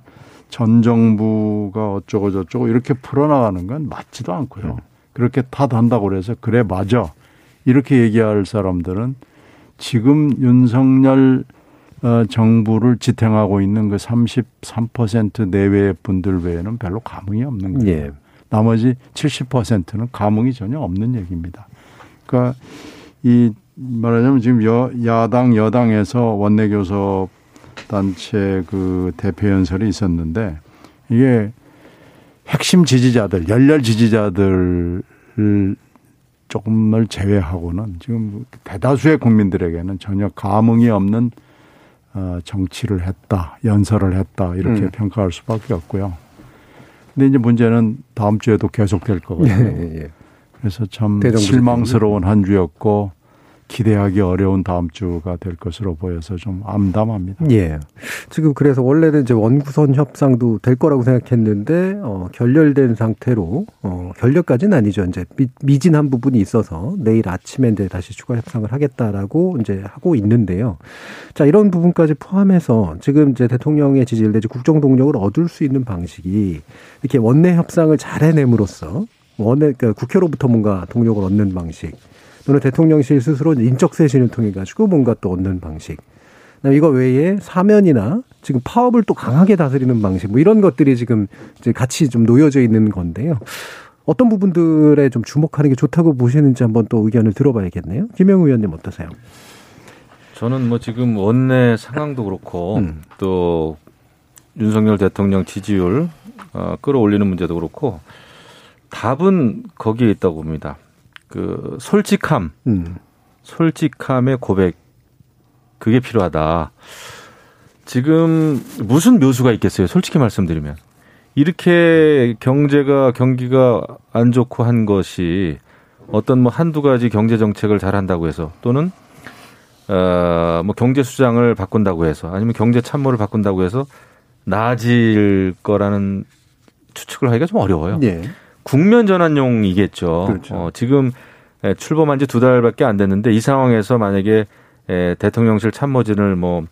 [SPEAKER 7] 전 정부가 어쩌고 저쩌고 이렇게 풀어나가는 건 맞지도 않고요. 그렇게 탓한다고 그래서 그래 맞아 이렇게 얘기할 사람들은 지금 윤석열 어, 정부를 지탱하고 있는 그 33% 내외의 분들 외에는 별로 감흥이 없는 거예요.
[SPEAKER 2] 예.
[SPEAKER 7] 나머지 70%는 감흥이 전혀 없는 얘기입니다. 그러니까 이 말하자면 지금 여, 야당 여당에서 원내교섭 단체 그 대표 연설이 있었는데 이게 핵심 지지자들 열렬 지지자들을 조금을 제외하고는 지금 대다수의 국민들에게는 전혀 감흥이 없는 어, 정치를 했다, 연설을 했다 이렇게
[SPEAKER 2] 음.
[SPEAKER 7] 평가할 수밖에 없고요. 근데 이제 문제는 다음 주에도 계속될
[SPEAKER 2] 예,
[SPEAKER 7] 거거든요.
[SPEAKER 2] 예, 예.
[SPEAKER 7] 그래서 참 실망스러운 한 주였고 기대하기 어려운 다음 주가 될 것으로 보여서 좀 암담합니다.
[SPEAKER 2] 예. 지금 그래서 원래는 이제 원구선 협상도 될 거라고 생각했는데 어 결렬된 상태로 어 결렬까지는 아니죠. 이제 미, 미진한 부분이 있어서 내일 아침에 이제 다시 추가 협상을 하겠다라고 이제 하고 있는데요. 자, 이런 부분까지 포함해서 지금 이제 대통령의 지지를 내지 국정 동력을 얻을 수 있는 방식이 이렇게 원내 협상을 잘 해냄으로써 원내 그러니까 국회로부터 뭔가 동력을 얻는 방식 또는 대통령실 스스로 인적 쇄신을 통해 가지고 뭔가 또 얻는 방식. 이거 외에 사면이나 지금 파업을 또 강하게 다스리는 방식 뭐 이런 것들이 지금 이제 같이 좀 놓여져 있는 건데요. 어떤 부분들에 좀 주목하는 게 좋다고 보시는지 한번 또 의견을 들어봐야겠네요. 김영 의원님 어떠세요?
[SPEAKER 6] 저는 뭐 지금 원내 상황도 그렇고
[SPEAKER 2] 음.
[SPEAKER 6] 또 윤석열 대통령 지지율 어, 끌어올리는 문제도 그렇고 답은 거기에 있다고 봅니다. 그 솔직함,
[SPEAKER 2] 음.
[SPEAKER 6] 솔직함의 고백 그게 필요하다. 지금 무슨 묘수가 있겠어요? 솔직히 말씀드리면 이렇게 경제가 경기가 안 좋고 한 것이 어떤 뭐 한두 가지 경제 정책을 잘 한다고 해서 또는 어뭐 경제 수장을 바꾼다고 해서 아니면 경제 참모를 바꾼다고 해서 나아질 거라는 추측을 하기가 좀 어려워요.
[SPEAKER 2] 예.
[SPEAKER 6] 국면 전환용이겠죠.
[SPEAKER 2] 그렇죠.
[SPEAKER 6] 어, 지금 에, 출범한 지 두 달밖에 안 됐는데 이 상황에서 만약에 에, 대통령실 참모진을 뭐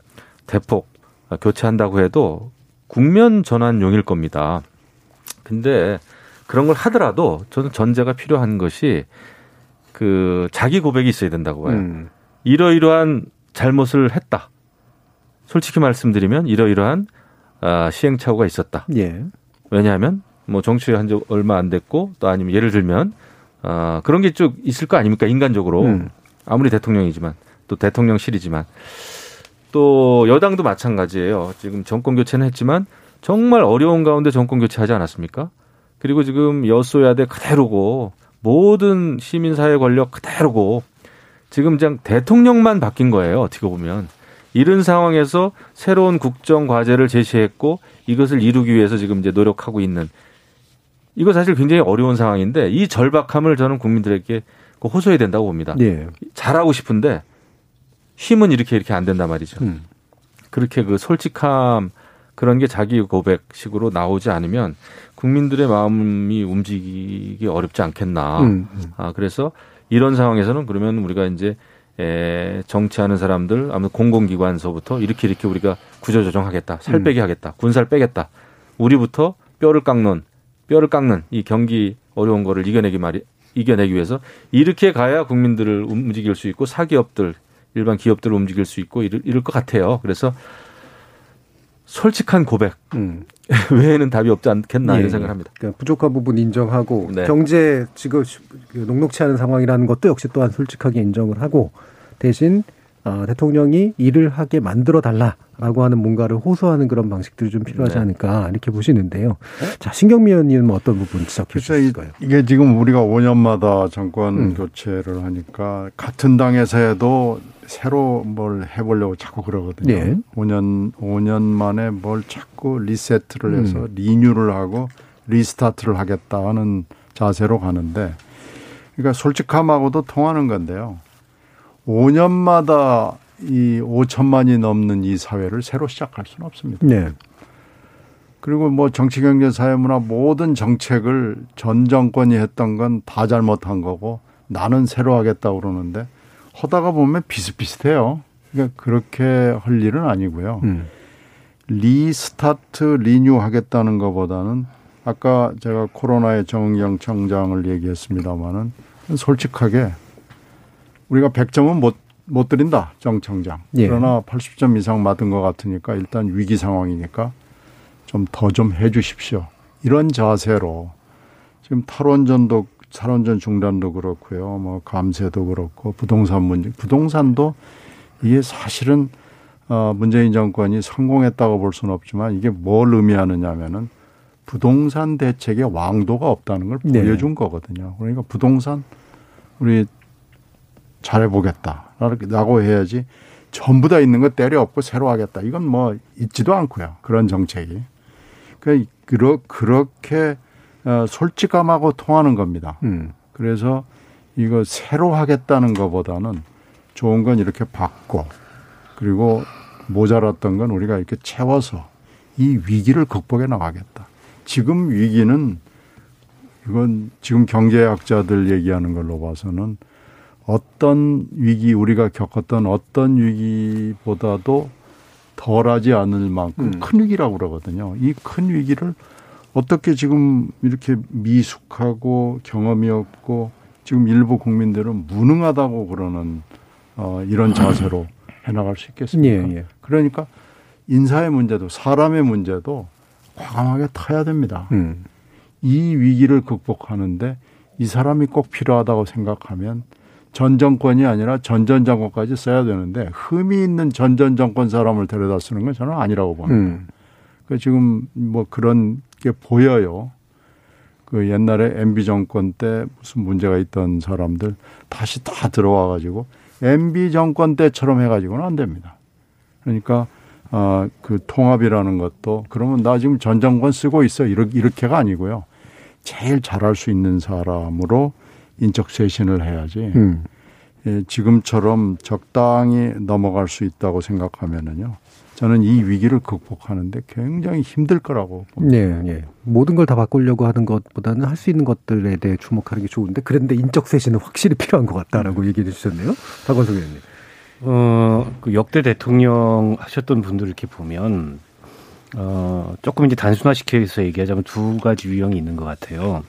[SPEAKER 6] 대폭 교체한다고 해도 국면 전환용일 겁니다. 근데 그런 걸 하더라도 저는 전제가 필요한 것이 그 자기 고백이 있어야 된다고 봐요.
[SPEAKER 2] 음.
[SPEAKER 6] 이러이러한 잘못을 했다. 솔직히 말씀드리면 이러이러한 아, 시행착오가 있었다.
[SPEAKER 2] 예.
[SPEAKER 6] 왜냐하면 뭐 정치에 한지 얼마 안 됐고 또 아니면 예를 들면 아 그런 게 쭉 있을 거 아닙니까 인간적으로
[SPEAKER 2] 음.
[SPEAKER 6] 아무리 대통령이지만 또 대통령실이지만 또 여당도 마찬가지예요. 지금 정권 교체는 했지만 정말 어려운 가운데 정권 교체하지 않았습니까? 그리고 지금 여소야대 그대로고 모든 시민사회 권력 그대로고 지금 그냥 대통령만 바뀐 거예요. 어떻게 보면 이런 상황에서 새로운 국정 과제를 제시했고 이것을 이루기 위해서 지금 이제 노력하고 있는 이거 사실 굉장히 어려운 상황인데 이 절박함을 저는 국민들에게 꼭 호소해야 된다고 봅니다.
[SPEAKER 2] 예.
[SPEAKER 6] 잘하고 싶은데 힘은 이렇게 이렇게 안 된단 말이죠.
[SPEAKER 2] 음.
[SPEAKER 6] 그렇게 그 솔직함 그런 게 자기 고백식으로 나오지 않으면 국민들의 마음이 움직이기 어렵지 않겠나.
[SPEAKER 2] 음.
[SPEAKER 6] 아 그래서 이런 상황에서는 그러면 우리가 이제 에, 정치하는 사람들 아무튼 공공기관서부터 이렇게 이렇게 우리가 구조조정하겠다, 살 빼게 하겠다, 군살 빼겠다. 우리부터 뼈를 깎는 뼈를 깎는 이 경기 어려운 거를 이겨내기 말이 이겨내기 위해서 이렇게 가야 국민들을 움직일 수 있고 사기업들 일반 기업들을 움직일 수 있고 이럴, 이럴 것 같아요. 그래서 솔직한 고백
[SPEAKER 2] 음.
[SPEAKER 6] 외에는 답이 없지 않겠나
[SPEAKER 2] 예,
[SPEAKER 6] 이런 생각을 합니다.
[SPEAKER 2] 그러니까 부족한 부분 인정하고
[SPEAKER 6] 네.
[SPEAKER 2] 경제 지금 그 녹록치 않은 상황이라는 것도 역시 또한 솔직하게 인정을 하고 대신 어, 대통령이 일을 하게 만들어 달라라고 하는 뭔가를 호소하는 그런 방식들이 좀 필요하지
[SPEAKER 6] 네.
[SPEAKER 2] 않을까 이렇게 보시는데요. 자 신경미 의원님은 어떤 부분 지적해 주실까요?
[SPEAKER 7] 이게 지금 우리가 5년마다 정권
[SPEAKER 2] 음.
[SPEAKER 7] 교체를 하니까 같은 당에서 해도 새로 뭘 해보려고 자꾸 그러거든요.
[SPEAKER 2] 예.
[SPEAKER 7] 5년 5년 만에 뭘 자꾸 리세트를
[SPEAKER 2] 음.
[SPEAKER 7] 해서 리뉴를 하고 리스타트를 하겠다 하는 자세로 가는데 그러니까 솔직함하고도 통하는 건데요. 5년마다 이 5천만이 넘는 이 사회를 새로 시작할 수는 없습니다.
[SPEAKER 2] 네.
[SPEAKER 7] 그리고 뭐 정치, 경제, 사회, 문화 모든 정책을 전 정권이 했던 건 다 잘못한 거고 나는 새로 하겠다고 그러는데 하다가 보면 비슷비슷해요. 그러니까 그렇게 할 일은 아니고요.
[SPEAKER 2] 음.
[SPEAKER 7] restart, renew 하겠다는 것보다는 아까 제가 코로나의 정은경 청장을 얘기했습니다마는 솔직하게 우리가 100점은 못, 못 드린다, 정 청장.
[SPEAKER 2] 예.
[SPEAKER 7] 그러나 80점 이상 맞은 것 같으니까 일단 위기 상황이니까 좀 더 좀 해 주십시오. 이런 자세로 지금 탈원전도 탈원전 중단도 그렇고요. 뭐 감세도 그렇고 부동산 문제 부동산도 이게 사실은 어 문재인 정권이 성공했다고 볼 수는 없지만 이게 뭘 의미하느냐면은 부동산 대책의 왕도가 없다는 걸
[SPEAKER 2] 네.
[SPEAKER 7] 보여준 거거든요. 그러니까 부동산 우리 잘해보겠다라고 해야지 전부 다 있는 거 때려 엎고 새로 하겠다. 이건 뭐 있지도 않고요. 그런 정책이. 그 그러 그렇게 어, 솔직함하고 통하는 겁니다.
[SPEAKER 2] 음.
[SPEAKER 7] 그래서 이거 새로 하겠다는 것보다는 좋은 건 이렇게 받고 그리고 모자랐던 건 우리가 이렇게 채워서 이 위기를 극복해 나가겠다. 지금 위기는 이건 지금 경제학자들 얘기하는 걸로 봐서는 어떤 위기 우리가 겪었던 어떤 위기보다도 덜하지 않을 만큼
[SPEAKER 2] 음.
[SPEAKER 7] 큰 위기라고 그러거든요. 이 큰 위기를 어떻게 지금 이렇게 미숙하고 경험이 없고 지금 일부 국민들은 무능하다고 그러는 어 이런 자세로 해나갈 수 있겠습니까?
[SPEAKER 2] 예, 예.
[SPEAKER 7] 그러니까 인사의 문제도 사람의 문제도 과감하게 타야 됩니다.
[SPEAKER 2] 음.
[SPEAKER 7] 이 위기를 극복하는데 이 사람이 꼭 필요하다고 생각하면 전 정권이 아니라 전전 정권까지 써야 되는데 흠이 있는 전전 정권 사람을 데려다 쓰는 건 저는 아니라고 봅니다.
[SPEAKER 2] 음.
[SPEAKER 7] 그 지금 뭐 그런 게 보여요. 그 옛날에 MB 정권 때 무슨 문제가 있던 사람들 다시 다 들어와 가지고 MB 정권 때처럼 해 가지고는 안 됩니다. 그러니까 아, 그 통합이라는 것도 그러면 나 지금 전 정권 쓰고 있어 이렇게 이렇게가 아니고요. 제일 잘할 수 있는 사람으로 인적 쇄신을 해야지.
[SPEAKER 2] 음.
[SPEAKER 7] 예, 지금처럼 적당히 넘어갈 수 있다고 생각하면은요. 저는 이 위기를 극복하는데 굉장히 힘들 거라고 봅니다.
[SPEAKER 2] 예, 예. 모든 걸 다 바꾸려고 하는 것보다는 할 수 있는 것들에 대해 주목하는 게 좋은데 그런데 인적 쇄신은 확실히 필요한 것 같다라고 얘기해 주셨네요. 박원석 의원님.
[SPEAKER 1] 어, 그 역대 대통령 하셨던 분들 이렇게 보면 어, 조금 이제 단순화시켜서 얘기하자면 두 가지 유형이 있는 것 같아요.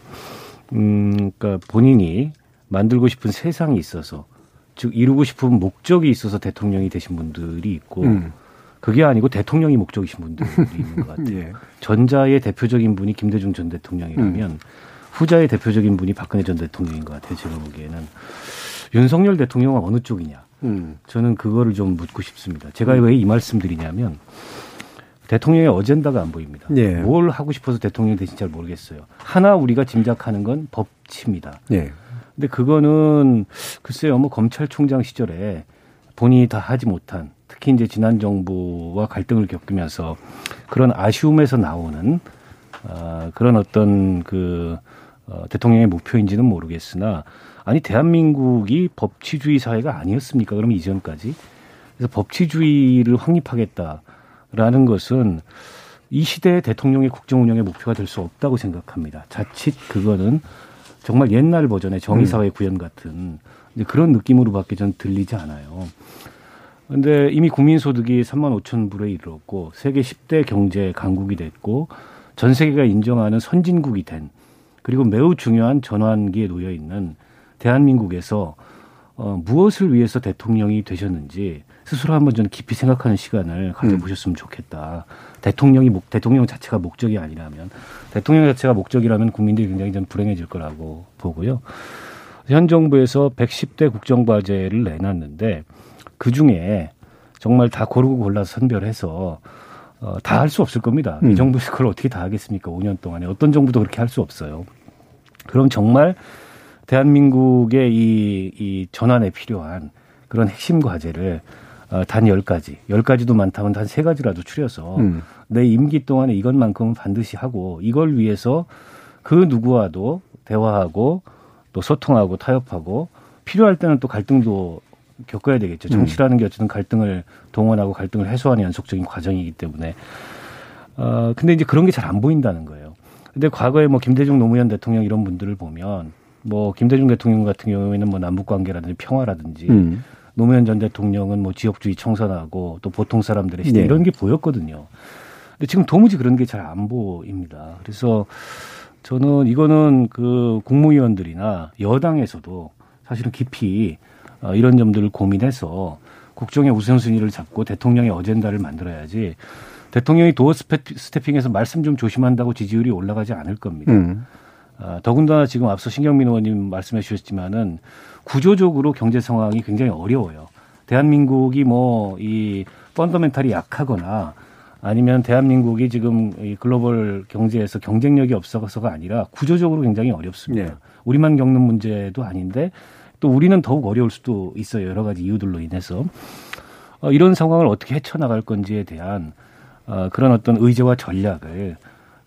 [SPEAKER 1] 음, 그러니까 본인이 만들고 싶은 세상이 있어서 즉 이루고 싶은 목적이 있어서 대통령이 되신 분들이 있고
[SPEAKER 2] 음.
[SPEAKER 1] 그게 아니고 대통령이 목적이신 분들이 있는 것 같아요.
[SPEAKER 2] 예.
[SPEAKER 1] 전자의 대표적인 분이 김대중 전 대통령이라면
[SPEAKER 2] 음.
[SPEAKER 1] 후자의 대표적인 분이 박근혜 전 대통령인 것 같아요. 제가 보기에는 윤석열 대통령은 어느 쪽이냐?
[SPEAKER 2] 음.
[SPEAKER 1] 저는 그거를 좀 묻고 싶습니다. 제가 왜 이 말씀드리냐면 대통령의 어젠다가 안 보입니다.
[SPEAKER 2] 예.
[SPEAKER 1] 뭘 하고 싶어서 대통령이 되신지 잘 모르겠어요. 하나 우리가 짐작하는 건 법치입니다.
[SPEAKER 2] 예.
[SPEAKER 1] 근데 그거는 글쎄요, 뭐 검찰총장 시절에 본인이 다 하지 못한 특히 이제 지난 정부와 갈등을 겪으면서 그런 아쉬움에서 나오는 아, 그런 어떤 그 어, 대통령의 목표인지는 모르겠으나 아니 대한민국이 법치주의 사회가 아니었습니까? 그럼 이전까지 그래서 법치주의를 확립하겠다 라는 것은 이 시대의 대통령의 국정 운영의 목표가 될 수 없다고 생각합니다. 자칫 그거는 정말 옛날 버전의 정의사회 구현 같은 그런 느낌으로밖에 전 들리지 않아요. 근데 이미 국민소득이 3만 5천 불에 이르렀고 세계 10대 경제 강국이 됐고 전 세계가 인정하는 선진국이 된 그리고 매우 중요한 전환기에 놓여 있는 대한민국에서 어, 무엇을 위해서 대통령이 되셨는지 스스로 한번 좀 깊이 생각하는 시간을 가져보셨으면 좋겠다. 대통령이 목, 대통령 자체가 목적이 아니라면 대통령 자체가 목적이라면 국민들이 굉장히 좀 불행해질 거라고 보고요. 현 정부에서 110대 국정과제를 내놨는데 그 중에 정말 다 고르고 골라서 선별해서 어, 다 할 수 없을 겁니다.
[SPEAKER 2] 음.
[SPEAKER 1] 이 정부에서 그걸 어떻게 다 하겠습니까? 5년 동안에 어떤 정부도 그렇게 할 수 없어요. 그럼 정말 대한민국의 이, 이 전환에 필요한 그런 핵심 과제를 어, 단 10가지, 10가지도 많다면 단 3가지라도 추려서
[SPEAKER 2] 음.
[SPEAKER 1] 내 임기 동안에 이것만큼은 반드시 하고 이걸 위해서 그 누구와도 대화하고 또 소통하고 타협하고 필요할 때는 또 갈등도 겪어야 되겠죠. 정치라는 게 어쨌든 갈등을 동원하고 갈등을 해소하는 연속적인 과정이기 때문에 어 근데 이제 그런 게 잘 안 보인다는 거예요. 근데 과거에 뭐 김대중 노무현 대통령 이런 분들을 보면 뭐 김대중 대통령 같은 경우에는 뭐 남북 관계라든지 평화라든지
[SPEAKER 2] 음.
[SPEAKER 1] 노무현 전 대통령은 뭐 지역주의 청산하고 또 보통 사람들의 시대
[SPEAKER 2] 네.
[SPEAKER 1] 이런 게 보였거든요. 근데 지금 도무지 그런 게 잘 안 보입니다. 그래서 저는 이거는 그 국무위원들이나 여당에서도 사실은 깊이 어, 이런 점들을 고민해서 국정의 우선순위를 잡고 대통령의 어젠다를 만들어야지 대통령이 도어 스태핑에서 말씀 좀 조심한다고 지지율이 올라가지 않을 겁니다.
[SPEAKER 2] 음.
[SPEAKER 1] 아, 더군다나 지금 앞서 신경민 의원님 말씀해 주셨지만은 구조적으로 경제 상황이 굉장히 어려워요. 대한민국이 뭐 이 펀더멘탈이 약하거나 아니면 대한민국이 지금 이 글로벌 경제에서 경쟁력이 없어서가 아니라 구조적으로 굉장히 어렵습니다.
[SPEAKER 2] 네.
[SPEAKER 1] 우리만 겪는 문제도 아닌데 또 우리는 더욱 어려울 수도 있어요. 여러 가지 이유들로 인해서. 어, 이런 상황을 어떻게 헤쳐나갈 건지에 대한 어, 그런 어떤 의제와 전략을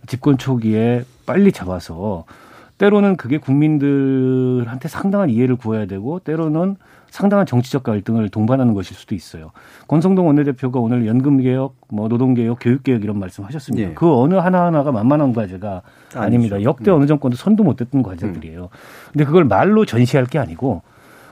[SPEAKER 1] 집권 초기에 빨리 잡아서 때로는 그게 국민들한테 상당한 이해를 구해야 되고 때로는 상당한 정치적 갈등을 동반하는 것일 수도 있어요. 권성동 원내대표가 오늘 연금개혁, 뭐 노동개혁, 교육개혁 이런 말씀하셨습니다.
[SPEAKER 2] 예.
[SPEAKER 1] 그 어느 하나하나가 만만한 과제가 아닙니다. 역대 어느 정권도 손도 못 댔던 과제들이에요. 근데 그걸 말로 전시할 게 아니고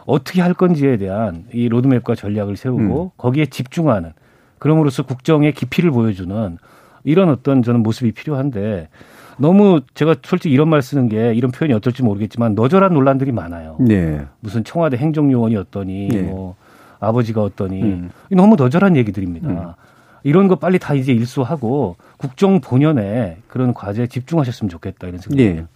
[SPEAKER 1] 어떻게 할 건지에 대한 이 로드맵과 전략을 세우고 거기에 집중하는 그럼으로써 국정의 깊이를 보여주는 이런 어떤 저는 모습이 필요한데 너무 제가 솔직히 이런 말 쓰는 게 이런 표현이 어떨지 모르겠지만 너절한 논란들이 많아요.
[SPEAKER 2] 네.
[SPEAKER 1] 무슨 청와대 행정요원이 어떠니
[SPEAKER 2] 네.
[SPEAKER 1] 뭐 아버지가 어떠니
[SPEAKER 2] 음.
[SPEAKER 1] 너무 너절한 얘기들입니다. 이런 거 빨리 다 이제 일소하고 국정 본연에 그런 과제에 집중하셨으면 좋겠다 이런 생각이
[SPEAKER 2] 예.
[SPEAKER 1] 듭니다.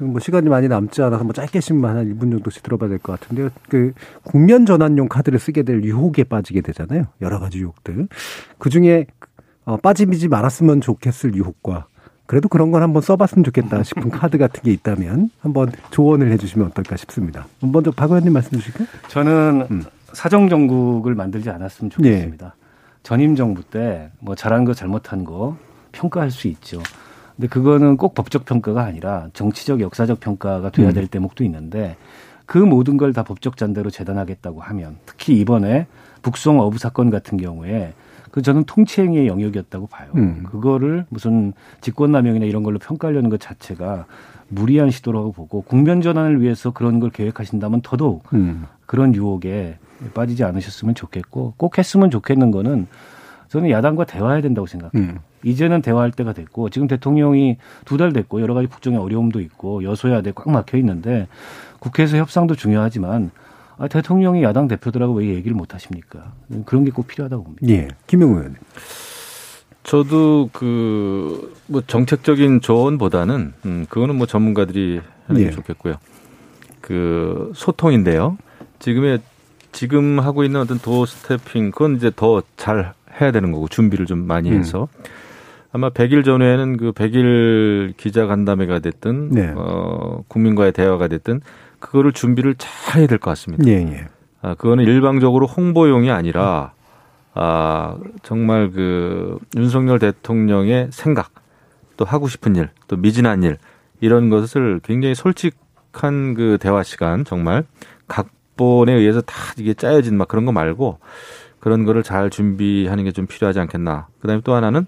[SPEAKER 2] 뭐 시간이 많이 남지 않아서 뭐 짧게씩만 한 1분 정도씩 들어봐야 될 것 같은데요. 그 국면 전환용 카드를 쓰게 될 유혹에 빠지게 되잖아요. 여러 가지 유혹들. 그 중에 어, 빠지지 말았으면 좋겠을 유혹과 그래도 그런 건 한번 써봤으면 좋겠다 싶은 카드 같은 게 있다면 한번 조언을 해주시면 어떨까 싶습니다. 먼저 박 의원님 말씀 주실까요?
[SPEAKER 1] 저는 음. 사정 정국을 만들지 않았으면 좋겠습니다. 네. 전임 정부 때 뭐 잘한 거 잘못한 거 평가할 수 있죠. 근데 그거는 꼭 법적 평가가 아니라 정치적 역사적 평가가 돼야 음. 될 대목도 있는데 그 모든 걸 다 법적 잔대로 재단하겠다고 하면 특히 이번에 북송 어부 사건 같은 경우에 그 저는 통치행위의 영역이었다고 봐요. 음. 그거를 무슨 직권남용이나 이런 걸로 평가하려는 것 자체가 무리한 시도라고 보고 국면 전환을 위해서 그런 걸 계획하신다면 더더욱 음. 그런 유혹에 빠지지 않으셨으면 좋겠고 꼭 했으면 좋겠는 거는 저는 야당과 대화해야 된다고 생각해요. 음. 이제는 대화할 때가 됐고 지금 대통령이 두 달 됐고 여러 가지 국정의 어려움도 있고 여소야대 꽉 막혀 있는데 국회에서 협상도 중요하지만 아, 대통령이 야당 대표들하고 왜 얘기를 못 하십니까? 그런 게 꼭 필요하다고 봅니다.
[SPEAKER 2] 예. 김영우 의원님.
[SPEAKER 6] 저도 그 뭐 정책적인 조언보다는 음 그거는 뭐 전문가들이 하는 게 예. 좋겠고요. 그 소통인데요. 지금의 지금 하고 있는 어떤 도어 스태핑 그건 이제 더 잘 해야 되는 거고 준비를 좀 많이 음. 해서 음. 아마 100일 전에는 그 100일 기자 간담회가 됐든 네. 어 국민과의 대화가 됐든 그거를 준비를 잘 해야 될 것 같습니다. 예, 예. 아, 그거는 일방적으로 홍보용이 아니라 아, 정말 그 윤석열 대통령의 생각, 또 하고 싶은 일, 또 미진한 일, 이런 것을 굉장히 솔직한 그 대화 시간, 정말 각본에 의해서 다 이게 짜여진 막 그런 거 말고 그런 거를 잘 준비하는 게 좀 필요하지 않겠나. 그 다음에 또 하나는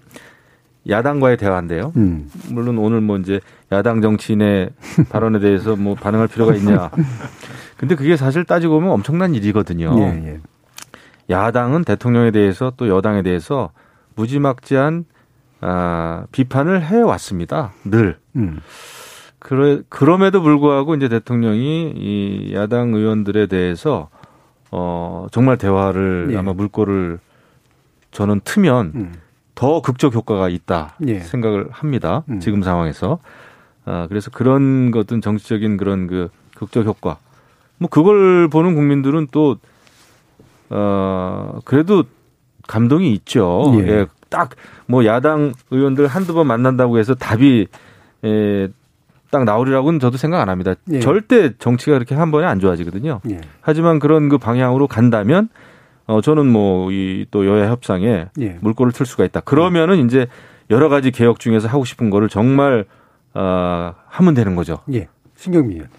[SPEAKER 6] 야당과의 대화인데요. 음. 물론 오늘 뭐 이제 야당 정치인의 발언에 대해서 뭐 반응할 필요가 있냐. 근데 그게 사실 따지고 보면 엄청난 일이거든요. 예, 예. 야당은 대통령에 대해서 또 여당에 대해서 무지막지한 아, 비판을 해 왔습니다. 늘. 음. 그래, 그럼에도 불구하고 이제 대통령이 이 야당 의원들에 대해서 어, 정말 대화를 예. 아마 물꼬를 저는 트면 음. 더 극적 효과가 있다 예. 생각을 합니다. 음. 지금 상황에서. 아, 그래서 그런 것은 정치적인 그런 그 극적 효과. 뭐 그걸 보는 국민들은 또, 어, 그래도 감동이 있죠. 예. 예 딱 뭐 야당 의원들 한두 번 만난다고 해서 답이 에, 딱 나오리라고는 저도 생각 안 합니다. 예. 절대 정치가 그렇게 한 번에 안 좋아지거든요. 예. 하지만 그런 그 방향으로 간다면 어 저는 뭐 이 또 여야 협상에 예. 물꼬를 틀 수가 있다. 그러면은 이제 여러 가지 개혁 중에서 하고 싶은 거를 정말 어 하면 되는 거죠.
[SPEAKER 2] 예. 신경민 의원.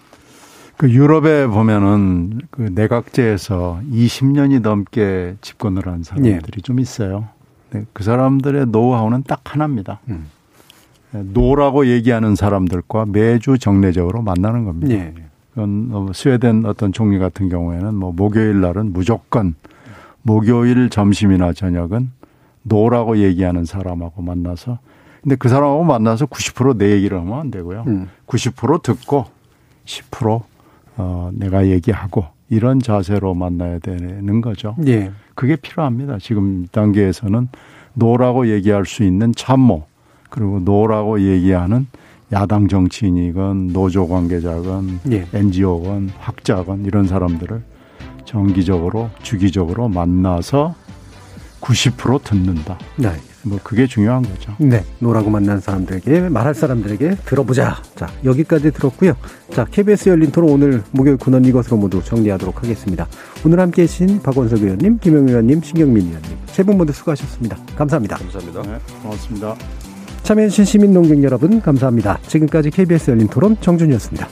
[SPEAKER 7] 그 유럽에 보면은 그 내각제에서 20년이 넘게 집권을 한 사람들이 예. 좀 있어요. 네, 그 사람들의 노하우는 딱 하나입니다. 음. no라고 얘기하는 사람들과 매주 정례적으로 만나는 겁니다. 예. 그건 뭐 스웨덴 어떤 총리 같은 경우에는 뭐 목요일 날은 무조건 목요일 점심이나 저녁은 no라고 얘기하는 사람하고 만나서 근데 그 사람하고 만나서 90%내 얘기를 하면 안 되고요. 음. 90% 듣고 10% 어, 내가 얘기하고 이런 자세로 만나야 되는 거죠. 예. 그게 필요합니다. 지금 단계에서는 no라고 얘기할 수 있는 참모 그리고 no라고 얘기하는 야당 정치인이건 노조 관계자건 예. NGO건 학자건 이런 사람들을 정기적으로 주기적으로 만나서 90% 듣는다. 네. 뭐 그게 중요한 거죠.
[SPEAKER 2] 네. no라고 만난 사람들에게 말할 사람들에게 들어보자. 자, 여기까지 들었고요. 자, KBS 열린 토론 오늘 목요일 근원 이것으로 모두 정리하도록 하겠습니다. 오늘 함께 해주신 박원석 의원님, 김영 의원님, 신경민 의원님 세 분 모두 수고하셨습니다. 감사합니다.
[SPEAKER 6] 감사합니다. 네,
[SPEAKER 7] 고맙습니다.
[SPEAKER 2] 참여해주신 시민 논객 여러분 감사합니다. 지금까지 KBS 열린 토론 정준이었습니다.